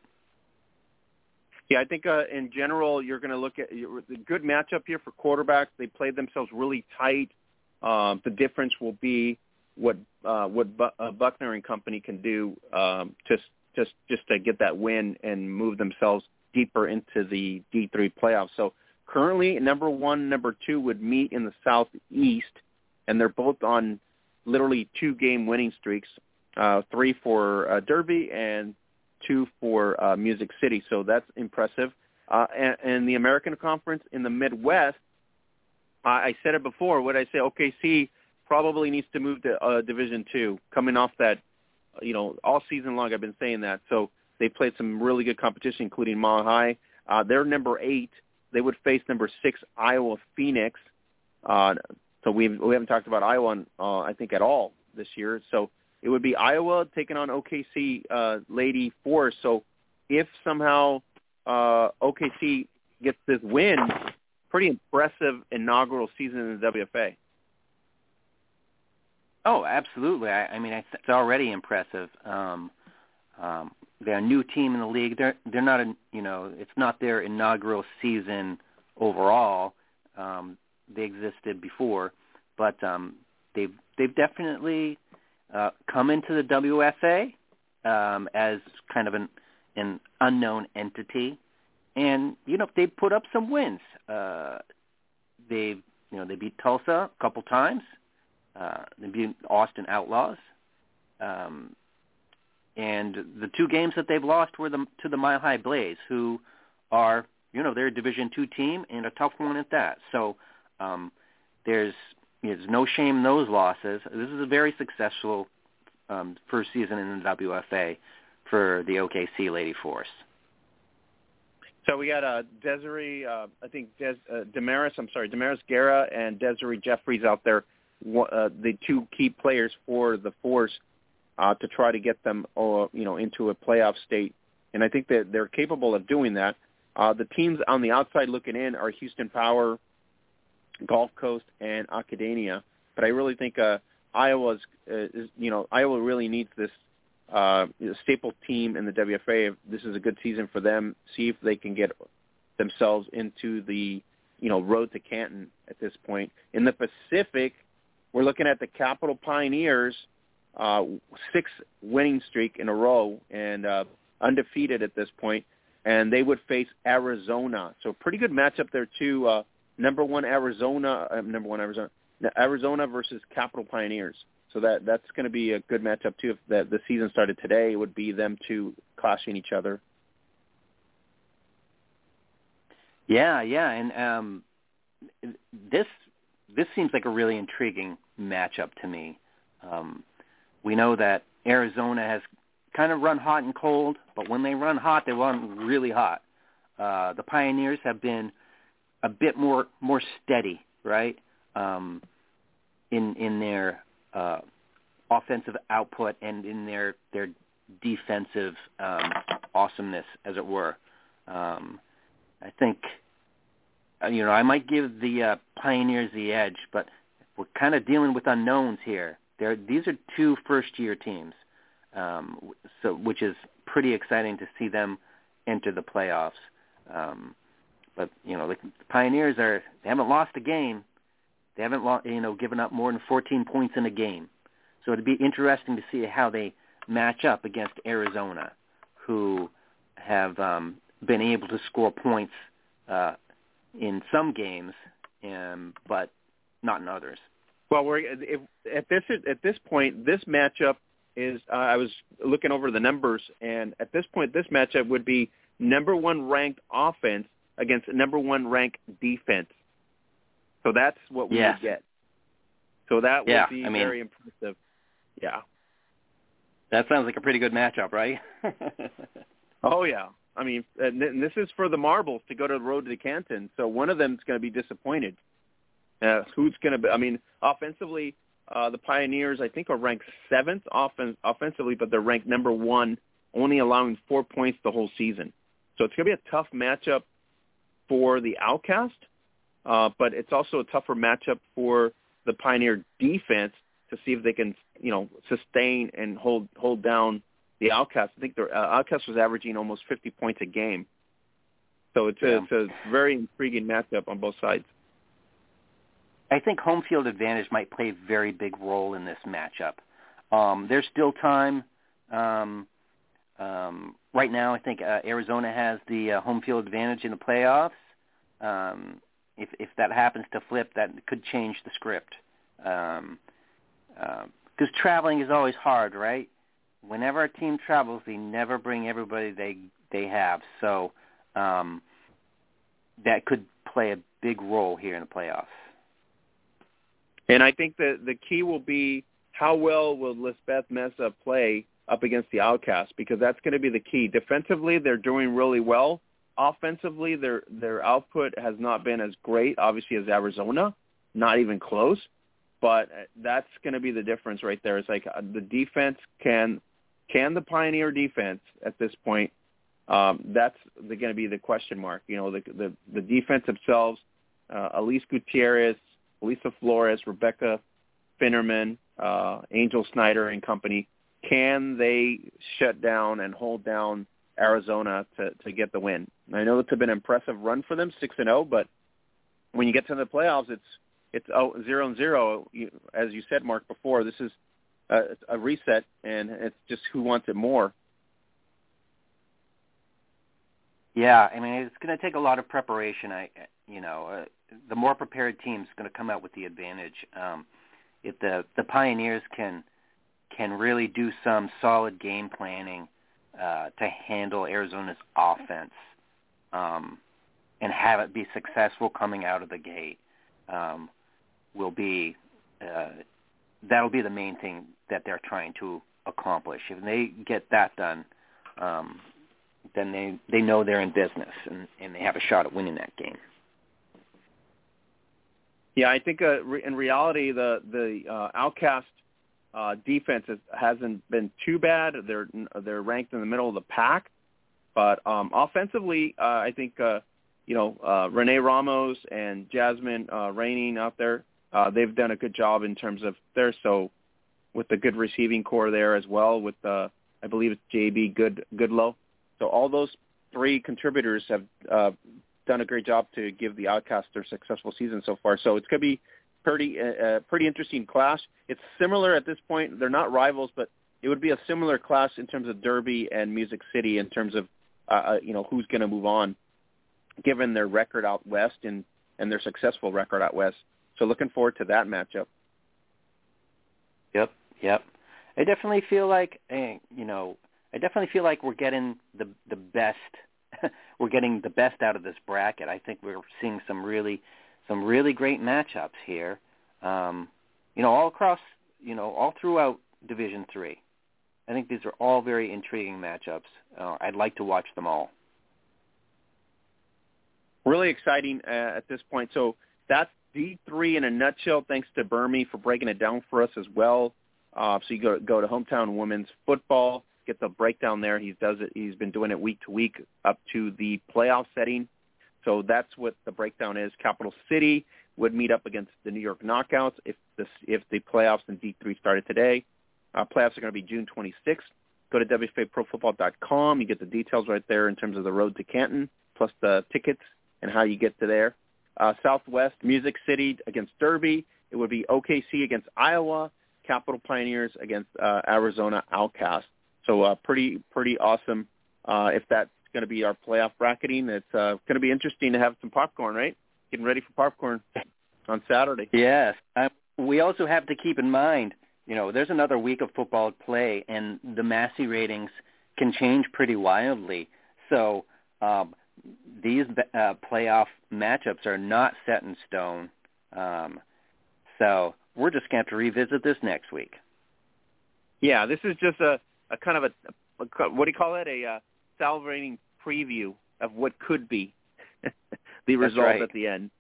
Yeah, I think uh, in general you're going to look at the good matchup here for quarterbacks. They played themselves really tight. Um, the difference will be what uh, what Bu- uh, Buckner and company can do um, just just just to get that win and move themselves deeper into the D3 playoffs. So Currently, number one, number two would meet in the southeast, and they're both on literally two-game winning streaks, uh, three for uh, Derby and two for uh, Music City. So that's impressive. Uh, and, and the American Conference in the Midwest, uh, I said it before. What I say, OKC probably needs to move to uh, Division Two, coming off that, you know, all season long. I've been saying that. So they played some really good competition, including Mile High. Uh, they're number eight they would face number six Iowa Phoenix. Uh, so we we haven't talked about Iowa, uh, I think, at all this year. So it would be Iowa taking on OKC uh, Lady Force. So if somehow uh, OKC gets this win, pretty impressive inaugural season in the WFA. Oh, absolutely. I, I mean, it's already impressive. Um, um, they're a new team in the league. They're they're not a you know it's not their inaugural season overall. Um, they existed before, but um, they've they've definitely uh, come into the WFA um, as kind of an an unknown entity, and you know they put up some wins. Uh, they you know they beat Tulsa a couple times. Uh, they beat Austin Outlaws. Um, and the two games that they've lost were the, to the Mile High Blaze, who are, you know, they're a Division two team and a tough one at that. So um, there's there's no shame in those losses. This is a very successful um, first season in the WFA for the OKC Lady Force. So we got uh, Desiree, uh, I think Des, uh, Damaris, I'm sorry, Damaris Guerra and Desiree Jeffries out there, uh, the two key players for the Force uh, to try to get them, uh, you know, into a playoff state. And I think that they're capable of doing that. Uh, the teams on the outside looking in are Houston Power, Gulf Coast, and Academia. But I really think uh, Iowa's, uh, is, you know, Iowa really needs this uh, staple team in the WFA. This is a good season for them, see if they can get themselves into the, you know, road to Canton at this point. In the Pacific, we're looking at the Capital Pioneers – uh, six winning streak in a row and uh, undefeated at this point, and they would face Arizona. So pretty good matchup there too. Uh, number one Arizona, uh, number one Arizona, Arizona versus Capital Pioneers. So that that's going to be a good matchup too. If the, the season started today, it would be them two clashing each other. Yeah, yeah, and um, this this seems like a really intriguing matchup to me. Um, we know that Arizona has kind of run hot and cold, but when they run hot, they run really hot. Uh, the Pioneers have been a bit more more steady, right? Um, in in their uh, offensive output and in their their defensive um, awesomeness, as it were. Um, I think uh, you know I might give the uh, Pioneers the edge, but we're kind of dealing with unknowns here. They're, these are two first-year teams, um, so which is pretty exciting to see them enter the playoffs. Um, but you know, the Pioneers are they haven't lost a game. They haven't lost, you know given up more than 14 points in a game. So it'd be interesting to see how they match up against Arizona, who have um, been able to score points uh, in some games, um, but not in others. Well, we're if, at this at this point, this matchup is. Uh, I was looking over the numbers, and at this point, this matchup would be number one ranked offense against number one ranked defense. So that's what we would get. So that would be I mean, very impressive. Yeah. That sounds like a pretty good matchup, right? <laughs> oh yeah. I mean, and this is for the marbles to go to the road to Canton. So one of them is going to be disappointed. Uh, who's going to be? I mean, offensively, uh, the Pioneers I think are ranked seventh offen- offensively, but they're ranked number one, only allowing four points the whole season. So it's going to be a tough matchup for the Outcast, uh, but it's also a tougher matchup for the Pioneer defense to see if they can, you know, sustain and hold hold down the Outcast. I think the uh, Outcast was averaging almost 50 points a game. So it's, yeah. a, it's a very intriguing matchup on both sides. I think home field advantage might play a very big role in this matchup. Um, there's still time. Um, um, right now, I think uh, Arizona has the uh, home field advantage in the playoffs. Um, if if that happens to flip, that could change the script. Because um, uh, traveling is always hard, right? Whenever a team travels, they never bring everybody they they have. So um, that could play a big role here in the playoffs. And I think that the key will be how well will Lisbeth Mesa play up against the Outcast because that's going to be the key. Defensively, they're doing really well. Offensively, their their output has not been as great, obviously, as Arizona. not even close. But that's going to be the difference right there. It's like uh, the defense can can the Pioneer defense at this point. Um, that's going to be the question mark. You know, the the, the defense themselves, uh, Elise Gutierrez, Lisa Flores, Rebecca Finnerman, uh, Angel Snyder and company. Can they shut down and hold down Arizona to to get the win? I know it's been an impressive run for them, six and zero, oh, but when you get to the playoffs, it's it's oh, zero and zero. You, as you said, Mark, before this is a, a reset, and it's just who wants it more. Yeah, I mean it's going to take a lot of preparation. I, you know, uh, the more prepared team's going to come out with the advantage. Um, if the the Pioneers can can really do some solid game planning uh, to handle Arizona's offense um, and have it be successful coming out of the gate, um, will be uh, that'll be the main thing that they're trying to accomplish. If they get that done, um, then they they know they're in business and, and they have a shot at winning that game. Yeah, I think uh, re- in reality the the uh, Outcast uh, defense is, hasn't been too bad. They're they're ranked in the middle of the pack, but um, offensively, uh, I think uh, you know uh, Renee Ramos and Jasmine uh, Raining out there uh, they've done a good job in terms of their so with the good receiving corps there as well with uh, I believe it's JB Good Goodlow. So all those three contributors have uh, done a great job to give the Outcast their successful season so far. So it's going to be pretty uh, uh, pretty interesting clash. It's similar at this point. They're not rivals, but it would be a similar clash in terms of Derby and Music City in terms of uh, uh you know who's going to move on, given their record out west and and their successful record out west. So looking forward to that matchup. Yep, yep. I definitely feel like eh, you know, I definitely feel like we're getting the the best <laughs> we're getting the best out of this bracket. I think we're seeing some really some really great matchups here. Um, you know, all across, you know, all throughout Division 3. I think these are all very intriguing matchups. Uh, I'd like to watch them all. Really exciting uh, at this point. So that's D3 in a nutshell. Thanks to Burmy for breaking it down for us as well. Uh, so you go go to hometown women's football, get the breakdown there. He does it. He's been doing it week to week up to the playoff setting. So that's what the breakdown is. Capital City would meet up against the New York Knockouts if the if the playoffs in D3 started today. Uh, playoffs are going to be June 26th. Go to WFAProfootball.com. You get the details right there in terms of the road to Canton, plus the tickets and how you get to there. Uh, Southwest Music City against Derby. It would be OKC against Iowa. Capital Pioneers against uh, Arizona Outcast. So uh, pretty pretty awesome. Uh, if that's going to be our playoff bracketing, it's uh, going to be interesting to have some popcorn, right? Getting ready for popcorn on Saturday. Yes. Uh, we also have to keep in mind, you know, there's another week of football play, and the Massey ratings can change pretty wildly. So um, these uh, playoff matchups are not set in stone. Um, so we're just going to have to revisit this next week. Yeah, this is just a, a kind of a, a what do you call it? A uh, salivating preview of what could be <laughs> the result right. at the end.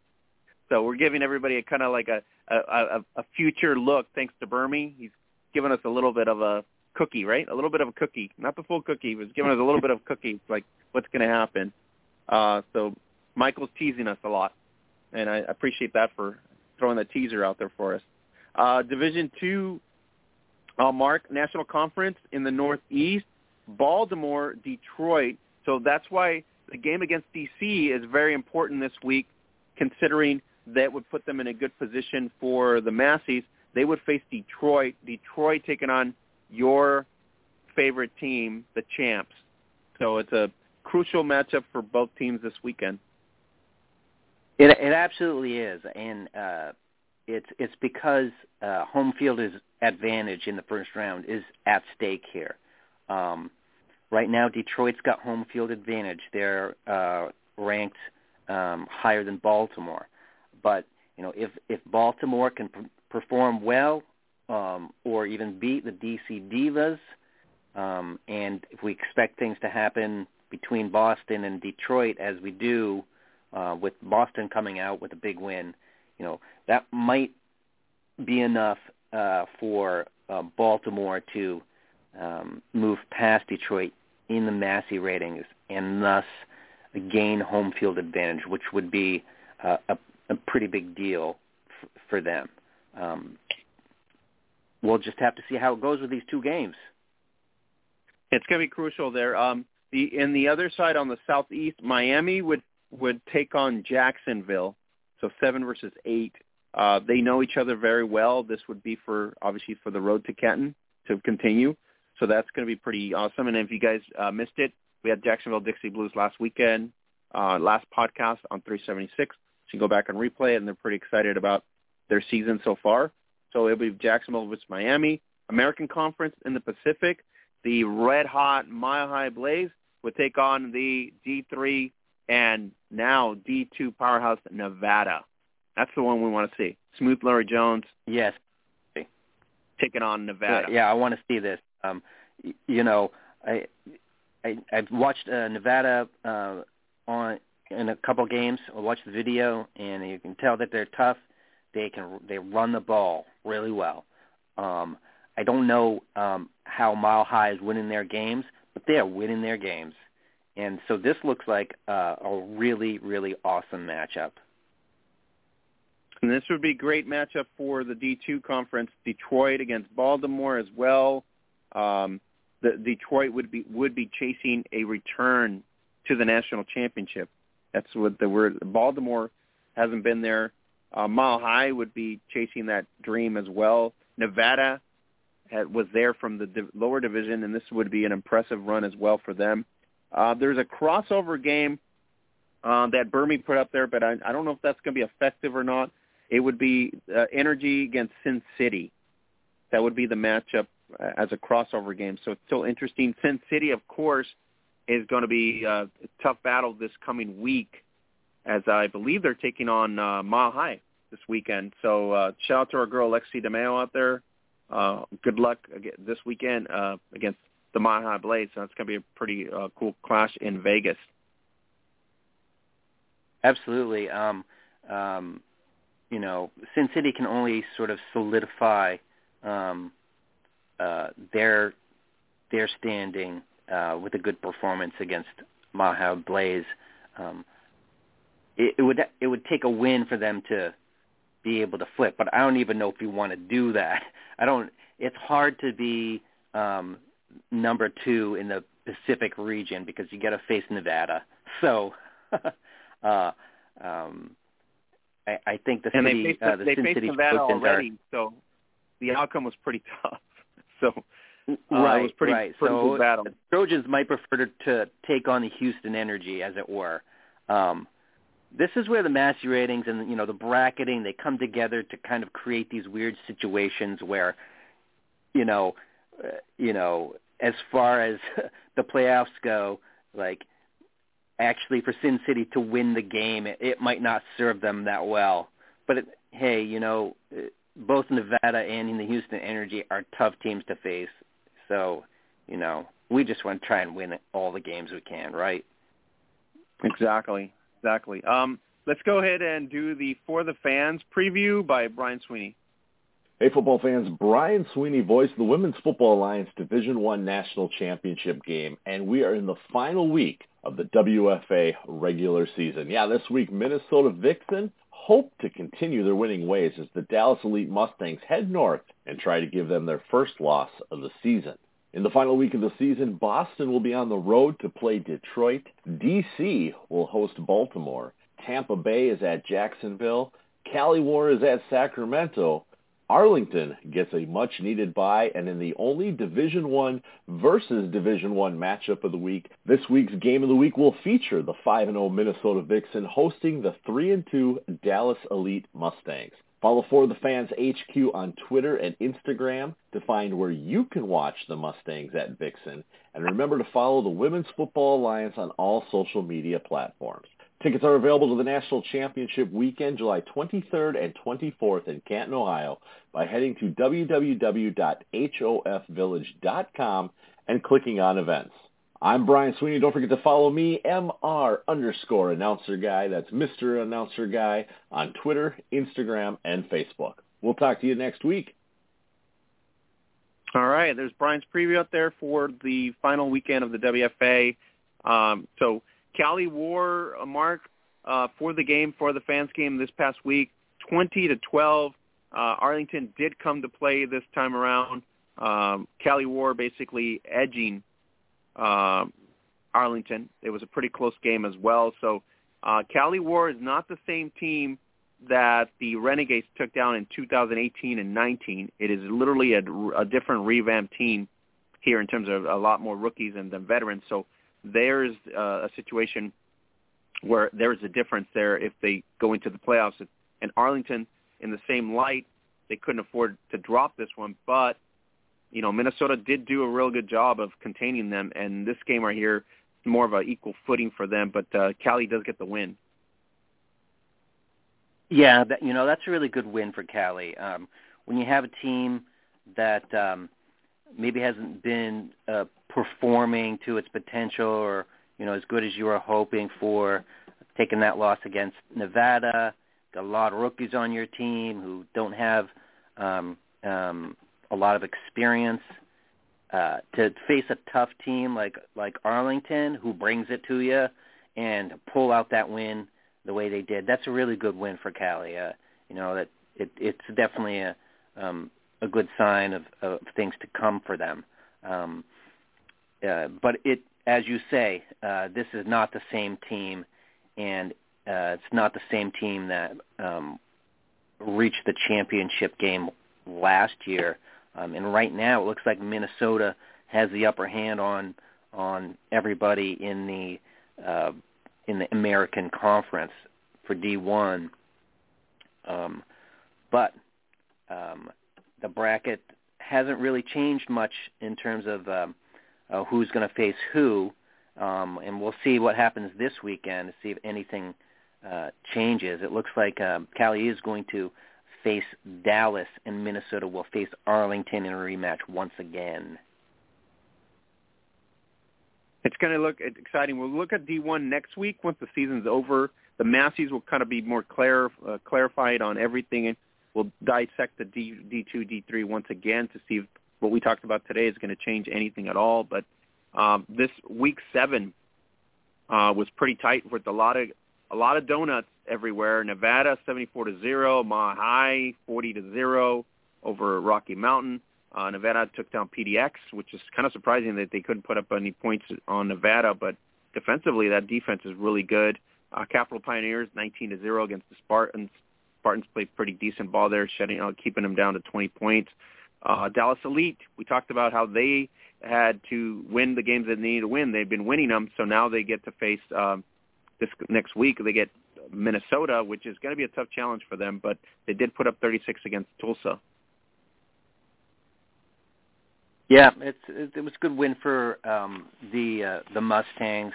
So we're giving everybody a kind of like a a, a future look. Thanks to Burmy, he's given us a little bit of a cookie, right? A little bit of a cookie, not the full cookie. He was giving us a little bit of cookie, like what's going to happen. Uh, so Michael's teasing us a lot, and I appreciate that for throwing the teaser out there for us. Uh, Division two, uh, Mark National Conference in the Northeast, Baltimore, Detroit. So that's why the game against DC is very important this week, considering that would put them in a good position for the Masseys. They would face Detroit. Detroit taking on your favorite team, the champs. So it's a crucial matchup for both teams this weekend. It it absolutely is, and uh, it's it's because uh, home field is advantage in the first round is at stake here. Um, right now, Detroit's got home field advantage. They're uh, ranked um, higher than Baltimore, but you know if if Baltimore can p- perform well um, or even beat the DC Divas, um, and if we expect things to happen between Boston and Detroit as we do, uh, with Boston coming out with a big win, you know, that might be enough uh, for uh, Baltimore to um, move past Detroit in the Massey ratings and thus gain home field advantage, which would be uh, a, a pretty big deal f- for them. Um, we'll just have to see how it goes with these two games. It's going to be crucial there. Um, the in the other side on the southeast, Miami would would take on Jacksonville, so seven versus eight. Uh, they know each other very well. This would be for obviously for the road to Canton to continue. So that's going to be pretty awesome. And if you guys uh, missed it, we had Jacksonville Dixie Blues last weekend, uh, last podcast on 376. So you can go back and replay it, and they're pretty excited about their season so far. So it'll be Jacksonville versus Miami. American Conference in the Pacific, the red hot Mile High Blaze would take on the D3 and now D2 powerhouse Nevada. That's the one we want to see. Smooth Larry Jones. Yes. Taking on Nevada. Yeah, yeah I want to see this. Um, you know, I, I I've watched uh, Nevada uh, on in a couple games. I watched the video, and you can tell that they're tough. They can they run the ball really well. Um, I don't know um, how Mile High is winning their games, but they are winning their games, and so this looks like uh, a really really awesome matchup. And this would be a great matchup for the D2 conference. Detroit against Baltimore as well. Um, the Detroit would be would be chasing a return to the national championship. That's what the word. Baltimore hasn't been there. Uh, Mile High would be chasing that dream as well. Nevada had, was there from the lower division, and this would be an impressive run as well for them. Uh, there's a crossover game uh, that Burmy put up there, but I, I don't know if that's going to be effective or not. It would be uh, Energy against Sin City. That would be the matchup as a crossover game. So it's still interesting. Sin City, of course, is going to be uh, a tough battle this coming week, as I believe they're taking on uh, Mile High this weekend. So uh, shout out to our girl Lexi DeMeo out there. Uh, good luck this weekend uh, against the Mile High Blaze. So it's going to be a pretty uh, cool clash in Vegas. Absolutely. Um, um, you know, Sin City can only sort of solidify um, uh, their their standing uh, with a good performance against High Blaze. Um, it, it would it would take a win for them to be able to flip, but I don't even know if you want to do that. <laughs> I don't. It's hard to be um, number two in the Pacific region because you got to face Nevada. <laughs> So, <laughs> uh, um, I, I think the and city, they faced, uh, the they Sin faced City Nevada already, are, so the outcome was pretty tough. So uh, right, it was pretty, right. pretty so battle. the Trojans might prefer to, to take on the Houston Energy, as it were. Um, this is where the Massey ratings and you know the bracketing they come together to kind of create these weird situations where, you know, uh, you know, as far as <laughs> the playoffs go, like actually for Sin City to win the game, it, it might not serve them that well. But it, hey, you know, both Nevada and in the Houston Energy are tough teams to face. So, you know, we just want to try and win all the games we can, right? Exactly, exactly. Um, let's go ahead and do the For the Fans preview by Brian Sweeney. Hey, football fans! Brian Sweeney voiced the Women's Football Alliance Division One National Championship game, and we are in the final week of the WFA regular season. Yeah, this week Minnesota Vixen hope to continue their winning ways as the Dallas Elite Mustangs head north and try to give them their first loss of the season. In the final week of the season, Boston will be on the road to play Detroit. DC will host Baltimore. Tampa Bay is at Jacksonville. Cali War is at Sacramento. Arlington gets a much-needed bye, and in the only Division One versus Division One matchup of the week, this week's game of the week will feature the 5-0 Minnesota Vixen hosting the 3-2 Dallas Elite Mustangs. Follow For the Fans HQ on Twitter and Instagram to find where you can watch the Mustangs at Vixen. And remember to follow the Women's Football Alliance on all social media platforms. Tickets are available to the National Championship weekend, July 23rd and 24th in Canton, Ohio by heading to www.hofvillage.com and clicking on events. I'm Brian Sweeney. Don't forget to follow me, MR underscore announcer guy. That's Mr. Announcer Guy on Twitter, Instagram, and Facebook. We'll talk to you next week. All right. There's Brian's preview up there for the final weekend of the WFA. Um, so Cali wore a mark uh, for the game, for the fans game this past week, 20 to 12. Uh, Arlington did come to play this time around. Um, Cali War basically edging uh, Arlington. It was a pretty close game as well. So uh, Cali War is not the same team that the Renegades took down in 2018 and 19. It is literally a, a different revamped team here in terms of a lot more rookies and than veterans. So there's uh, a situation where there's a difference there if they go into the playoffs. And Arlington, in the same light, they couldn't afford to drop this one, but you know Minnesota did do a real good job of containing them, and this game right here more of an equal footing for them. But uh, Cali does get the win. Yeah, that, you know that's a really good win for Cali. Um, when you have a team that um, maybe hasn't been uh, performing to its potential, or you know as good as you were hoping for, taking that loss against Nevada, got a lot of rookies on your team who don't have um, um, a lot of experience. Uh, to face a tough team like like Arlington, who brings it to you, and pull out that win the way they did. That's a really good win for Cali. Uh, you know that it, it's definitely a um, a good sign of, of things to come for them. Um, uh, but it, as you say, uh, this is not the same team, and uh, it's not the same team that um, reached the championship game last year. Um, and right now, it looks like Minnesota has the upper hand on on everybody in the uh, in the American Conference for D1. Um, but um, the bracket hasn't really changed much in terms of um, uh, who's going to face who, um, and we'll see what happens this weekend to see if anything uh, changes. It looks like um, Cali is going to face Dallas, and Minnesota will face Arlington in a rematch once again. It's going to look exciting. We'll look at D1 next week once the season's over. The Masseys will kind of be more clar- uh, clarified on everything, we'll dissect the D, D2, D3 once again to see if what we talked about today is going to change anything at all. But um, this week seven uh, was pretty tight with a lot of a lot of donuts everywhere. Nevada 74 to zero, Mile High 40 to zero over Rocky Mountain. Uh, Nevada took down PDX, which is kind of surprising that they couldn't put up any points on Nevada, but defensively that defense is really good. Uh, Capital Pioneers 19 to zero against the Spartans. Spartans played pretty decent ball there, shutting out, keeping them down to 20 points. Uh, Dallas Elite, we talked about how they had to win the games that they needed to win. They've been winning them, so now they get to face um, this next week. They get Minnesota, which is going to be a tough challenge for them, but they did put up 36 against Tulsa. Yeah, it's it, it was a good win for um, the uh, the Mustangs.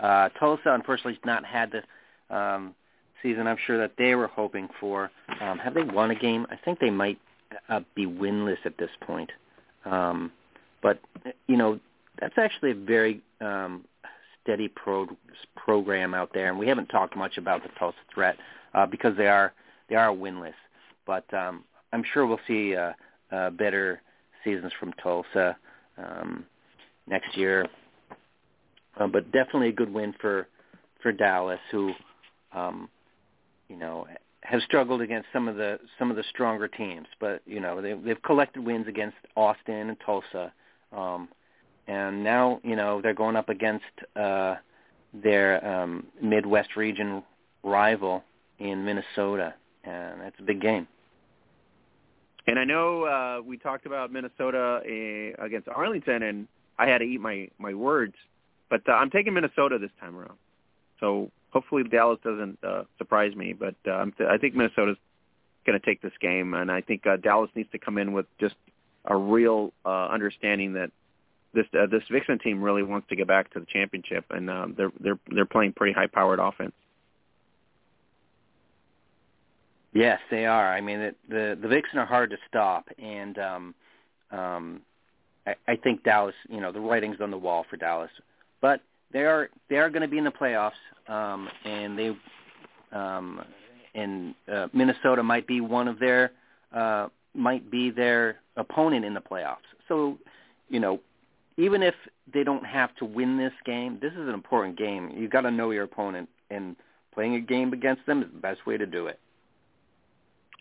Uh, Tulsa, unfortunately, has not had the um, season I'm sure that they were hoping for. Um, have they won a game? I think they might uh, be winless at this point. Um, but you know, that's actually a very um, steady pro- program out there, and we haven't talked much about the Tulsa threat uh, because they are they are winless. But um, I'm sure we'll see uh, uh, better seasons from Tulsa um, next year. Uh, but definitely a good win for for Dallas, who um, you know have struggled against some of the some of the stronger teams. But you know they, they've collected wins against Austin and Tulsa, um, and now you know they're going up against uh, their um, Midwest region rival in Minnesota, and that's a big game. And I know uh, we talked about Minnesota uh, against Arlington, and I had to eat my my words, but uh, I'm taking Minnesota this time around. So hopefully Dallas doesn't uh, surprise me, but uh, I think Minnesota's going to take this game, and I think uh, Dallas needs to come in with just a real uh, understanding that this uh, this Vixen team really wants to get back to the championship, and um, they're they're they're playing pretty high powered offense. Yes, they are. I mean, it, the the Vixen are hard to stop, and um, um, I, I think Dallas. You know, the writing's on the wall for Dallas but they are they are going to be in the playoffs, um, and they um, and uh, Minnesota might be one of their uh, might be their opponent in the playoffs. So, you know, even if they don't have to win this game, this is an important game. You've got to know your opponent, and playing a game against them is the best way to do it.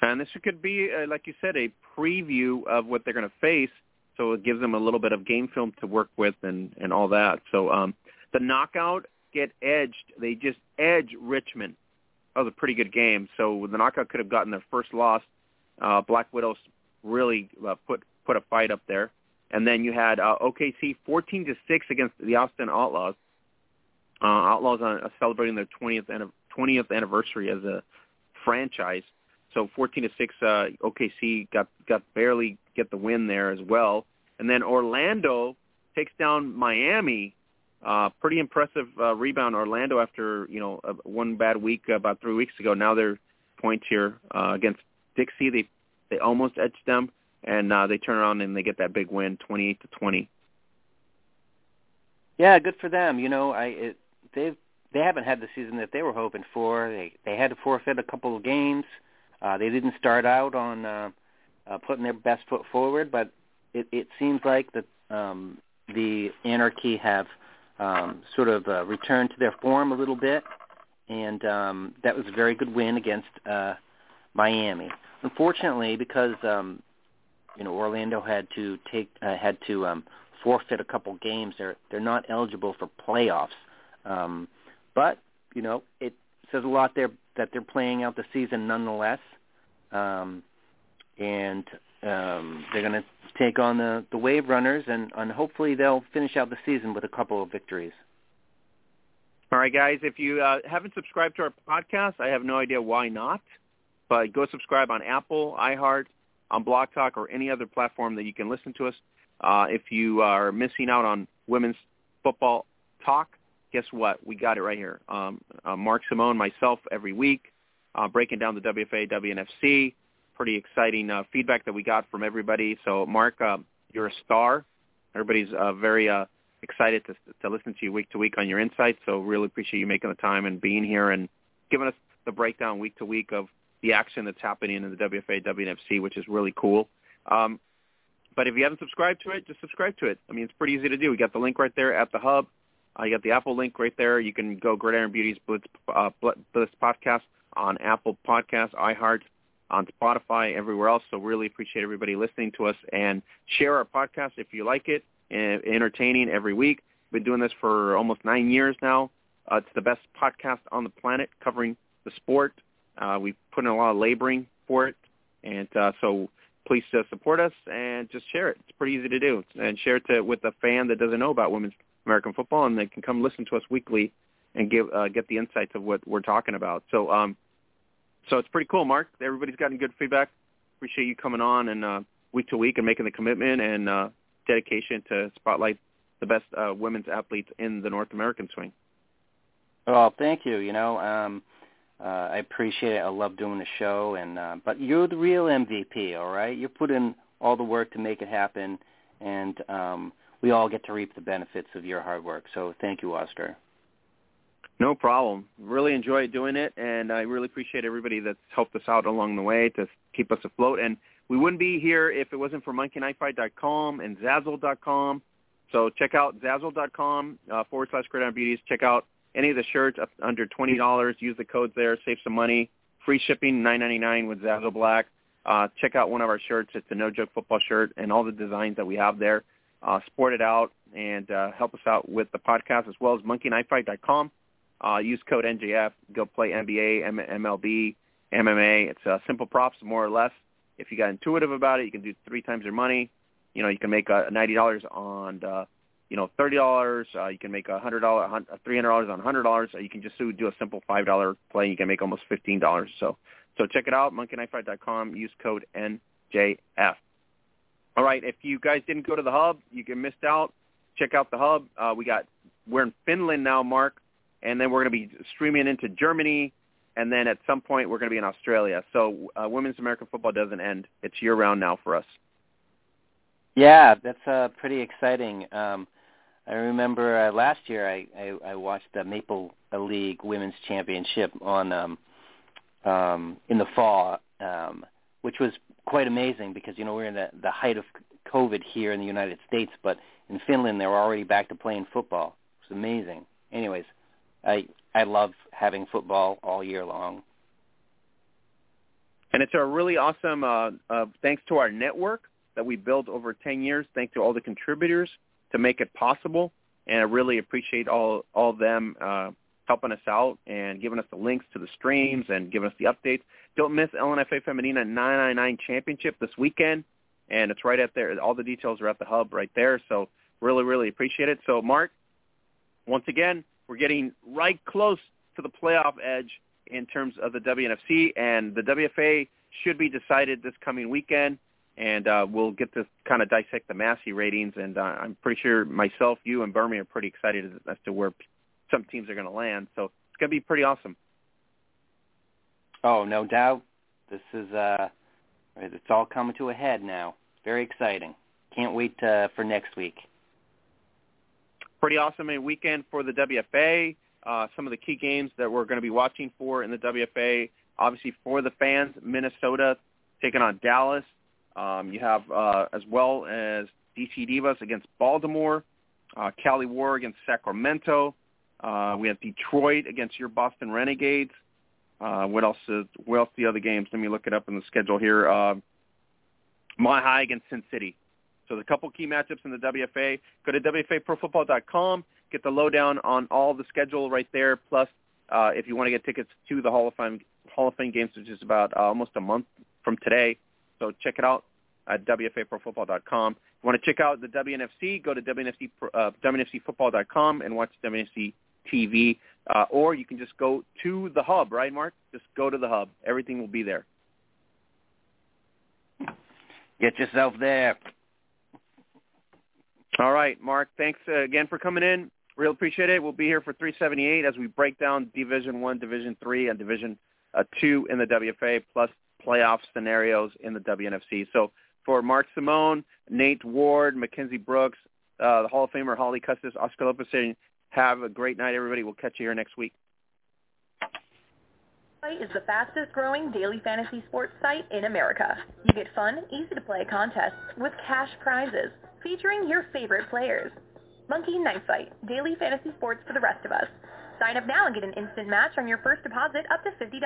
And this could be, uh, like you said, a preview of what they're going to face, so it gives them a little bit of game film to work with and and all that. So um, the knockout get edged. They just edge Richmond. That was a pretty good game. So the knockout could have gotten their first loss. Uh, Black Widows really uh, put put a fight up there. And then you had uh, OKC 14 to six against the Austin Outlaws. Uh, Outlaws are celebrating their 20th 20th anniversary as a franchise. So 14 to six, uh, OKC got got barely get the win there as well. And then Orlando takes down Miami. Uh, pretty impressive uh, rebound, Orlando after you know uh, one bad week about three weeks ago. Now they're points here uh, against Dixie. They they almost edged them and uh, they turn around and they get that big win, 28 to 20. Yeah, good for them. You know, I it, they've they haven't had the season that they were hoping for. They they had to forfeit a couple of games. Uh, they didn't start out on uh, uh, putting their best foot forward, but it, it seems like that um, the Anarchy have um, sort of uh, returned to their form a little bit, and um, that was a very good win against uh, Miami. Unfortunately, because um, you know Orlando had to take uh, had to um, forfeit a couple games. They're they're not eligible for playoffs. Um, but you know it says a lot there that they're playing out the season nonetheless, um, and um, they're going to take on the the Wave Runners, and, and hopefully they'll finish out the season with a couple of victories. All right, guys. If you uh, haven't subscribed to our podcast, I have no idea why not. But go subscribe on Apple, iHeart, on BlogTalk or any other platform that you can listen to us. Uh, if you are missing out on women's football talk, guess what? We got it right here. Um, uh, Mark Simon, myself, every week, uh, breaking down the WFA, WNFC. Pretty exciting uh, feedback that we got from everybody. So, Mark, uh, you're a star. Everybody's uh, very uh, excited to, to listen to you week to week on your insights. So, really appreciate you making the time and being here and giving us the breakdown week to week of the action that's happening in the WFA WNFC, which is really cool. Um, but if you haven't subscribed to it, just subscribe to it. I mean, it's pretty easy to do. We got the link right there at the hub. Uh, you got the Apple link right there. You can go Gridiron Beauties Blitz, uh, Blitz podcast on Apple Podcasts, iHeart, on Spotify, everywhere else. So really appreciate everybody listening to us and share our podcast if you like it. Entertaining every week. We've been doing this for almost nine years now. Uh, it's the best podcast on the planet covering the sport uh, we put in a lot of laboring for it, and uh, so please uh, support us and just share it. It's pretty easy to do, and share it to, with a fan that doesn't know about women's American football, and they can come listen to us weekly and give uh, get the insights of what we're talking about. So, um, so it's pretty cool, Mark. Everybody's gotten good feedback. Appreciate you coming on and uh, week to week and making the commitment and uh, dedication to spotlight the best uh, women's athletes in the North American swing. Well, thank you. You know, um, uh, I appreciate it. I love doing the show, and uh, but you're the real MVP. All right, you put in all the work to make it happen, and um, we all get to reap the benefits of your hard work. So thank you, Oscar. No problem. Really enjoy doing it, and I really appreciate everybody that's helped us out along the way to keep us afloat. And we wouldn't be here if it wasn't for monkeyknifefight.com and Zazzle.com. So check out Zazzle.com uh, forward slash Gridiron Beauties. Check out any of the shirts up under twenty dollars. Use the codes there, save some money. Free shipping, nine ninety nine with Zazzle Black. Uh, check out one of our shirts. It's a No Joke Football shirt, and all the designs that we have there. Uh, sport it out and uh, help us out with the podcast as well as monkeyknifefight.com. Uh, use code NJF. Go play NBA, M- MLB, MMA. It's uh, simple props, more or less. If you got intuitive about it, you can do three times your money. You know, you can make uh, ninety dollars on uh, you know, thirty dollars. Uh, you can make a hundred dollar, three hundred dollars on hundred dollars. You can just do a simple five dollar play. You can make almost fifteen dollars. So, so check it out, monkeyknifefight.com. Use code NJF. All right. If you guys didn't go to the hub, you can missed out. Check out the hub. Uh, we got we're in Finland now, Mark, and then we're going to be streaming into Germany, and then at some point we're going to be in Australia. So, uh, women's American football doesn't end. It's year round now for us. Yeah, that's uh, pretty exciting. Um, I remember uh, last year I, I I watched the Maple League Women's Championship on um um in the fall um which was quite amazing because you know we're in the the height of COVID here in the United States but in Finland they were already back to playing football. It's amazing. Anyways, I I love having football all year long. And it's a really awesome uh, uh thanks to our network that we built over 10 years, thanks to all the contributors to make it possible. And I really appreciate all all them uh, helping us out and giving us the links to the streams and giving us the updates. Don't miss LNFA Femenina 999 Championship this weekend, and it's right at there. All the details are at the hub right there. So really, really appreciate it. So Mark, once again, we're getting right close to the playoff edge in terms of the WNFC, and the WFA should be decided this coming weekend and uh, we'll get to kind of dissect the Massey ratings. And uh, I'm pretty sure myself, you, and Bermy are pretty excited as to where some teams are going to land. So it's going to be pretty awesome. Oh, no doubt. This is uh, it's all coming to a head now. Very exciting. Can't wait uh, for next week. Pretty awesome weekend for the WFA. Uh, some of the key games that we're going to be watching for in the WFA, obviously for the fans, Minnesota taking on Dallas. Um, you have uh, as well as DC Divas against Baltimore, uh, Cali War against Sacramento. Uh, we have Detroit against your Boston Renegades. Uh, what else? Is, what else? The other games? Let me look it up in the schedule here. Uh, Mile High against Sin City. So the couple key matchups in the WFA. Go to WFAProFootball.com. Get the lowdown on all the schedule right there. Plus, uh, if you want to get tickets to the Hall of Fame Hall of Fame games, which is about uh, almost a month from today, so check it out at WFAProFootball.com. If you want to check out the WNFC, go to WNFC, uh, WNFCFootball.com and watch WNFC TV. Uh, or you can just go to the hub, right, Mark? Just go to the hub. Everything will be there. Get yourself there. All right, Mark. Thanks uh, again for coming in. Real appreciate it. We'll be here for 378 as we break down Division One, Division Three, and Division uh, Two in the WFA, plus playoff scenarios in the WNFC. So for Mark Simon, Nate Ward, Mackenzie Brooks, uh, the Hall of Famer Holly Custis, Oscar Lopez have a great night, everybody. We'll catch you here next week. is the fastest growing daily fantasy sports site in America. You get fun, easy to play contests with cash prizes featuring your favorite players. Monkey Knife Fight, daily fantasy sports for the rest of us. Sign up now and get an instant match on your first deposit up to $50.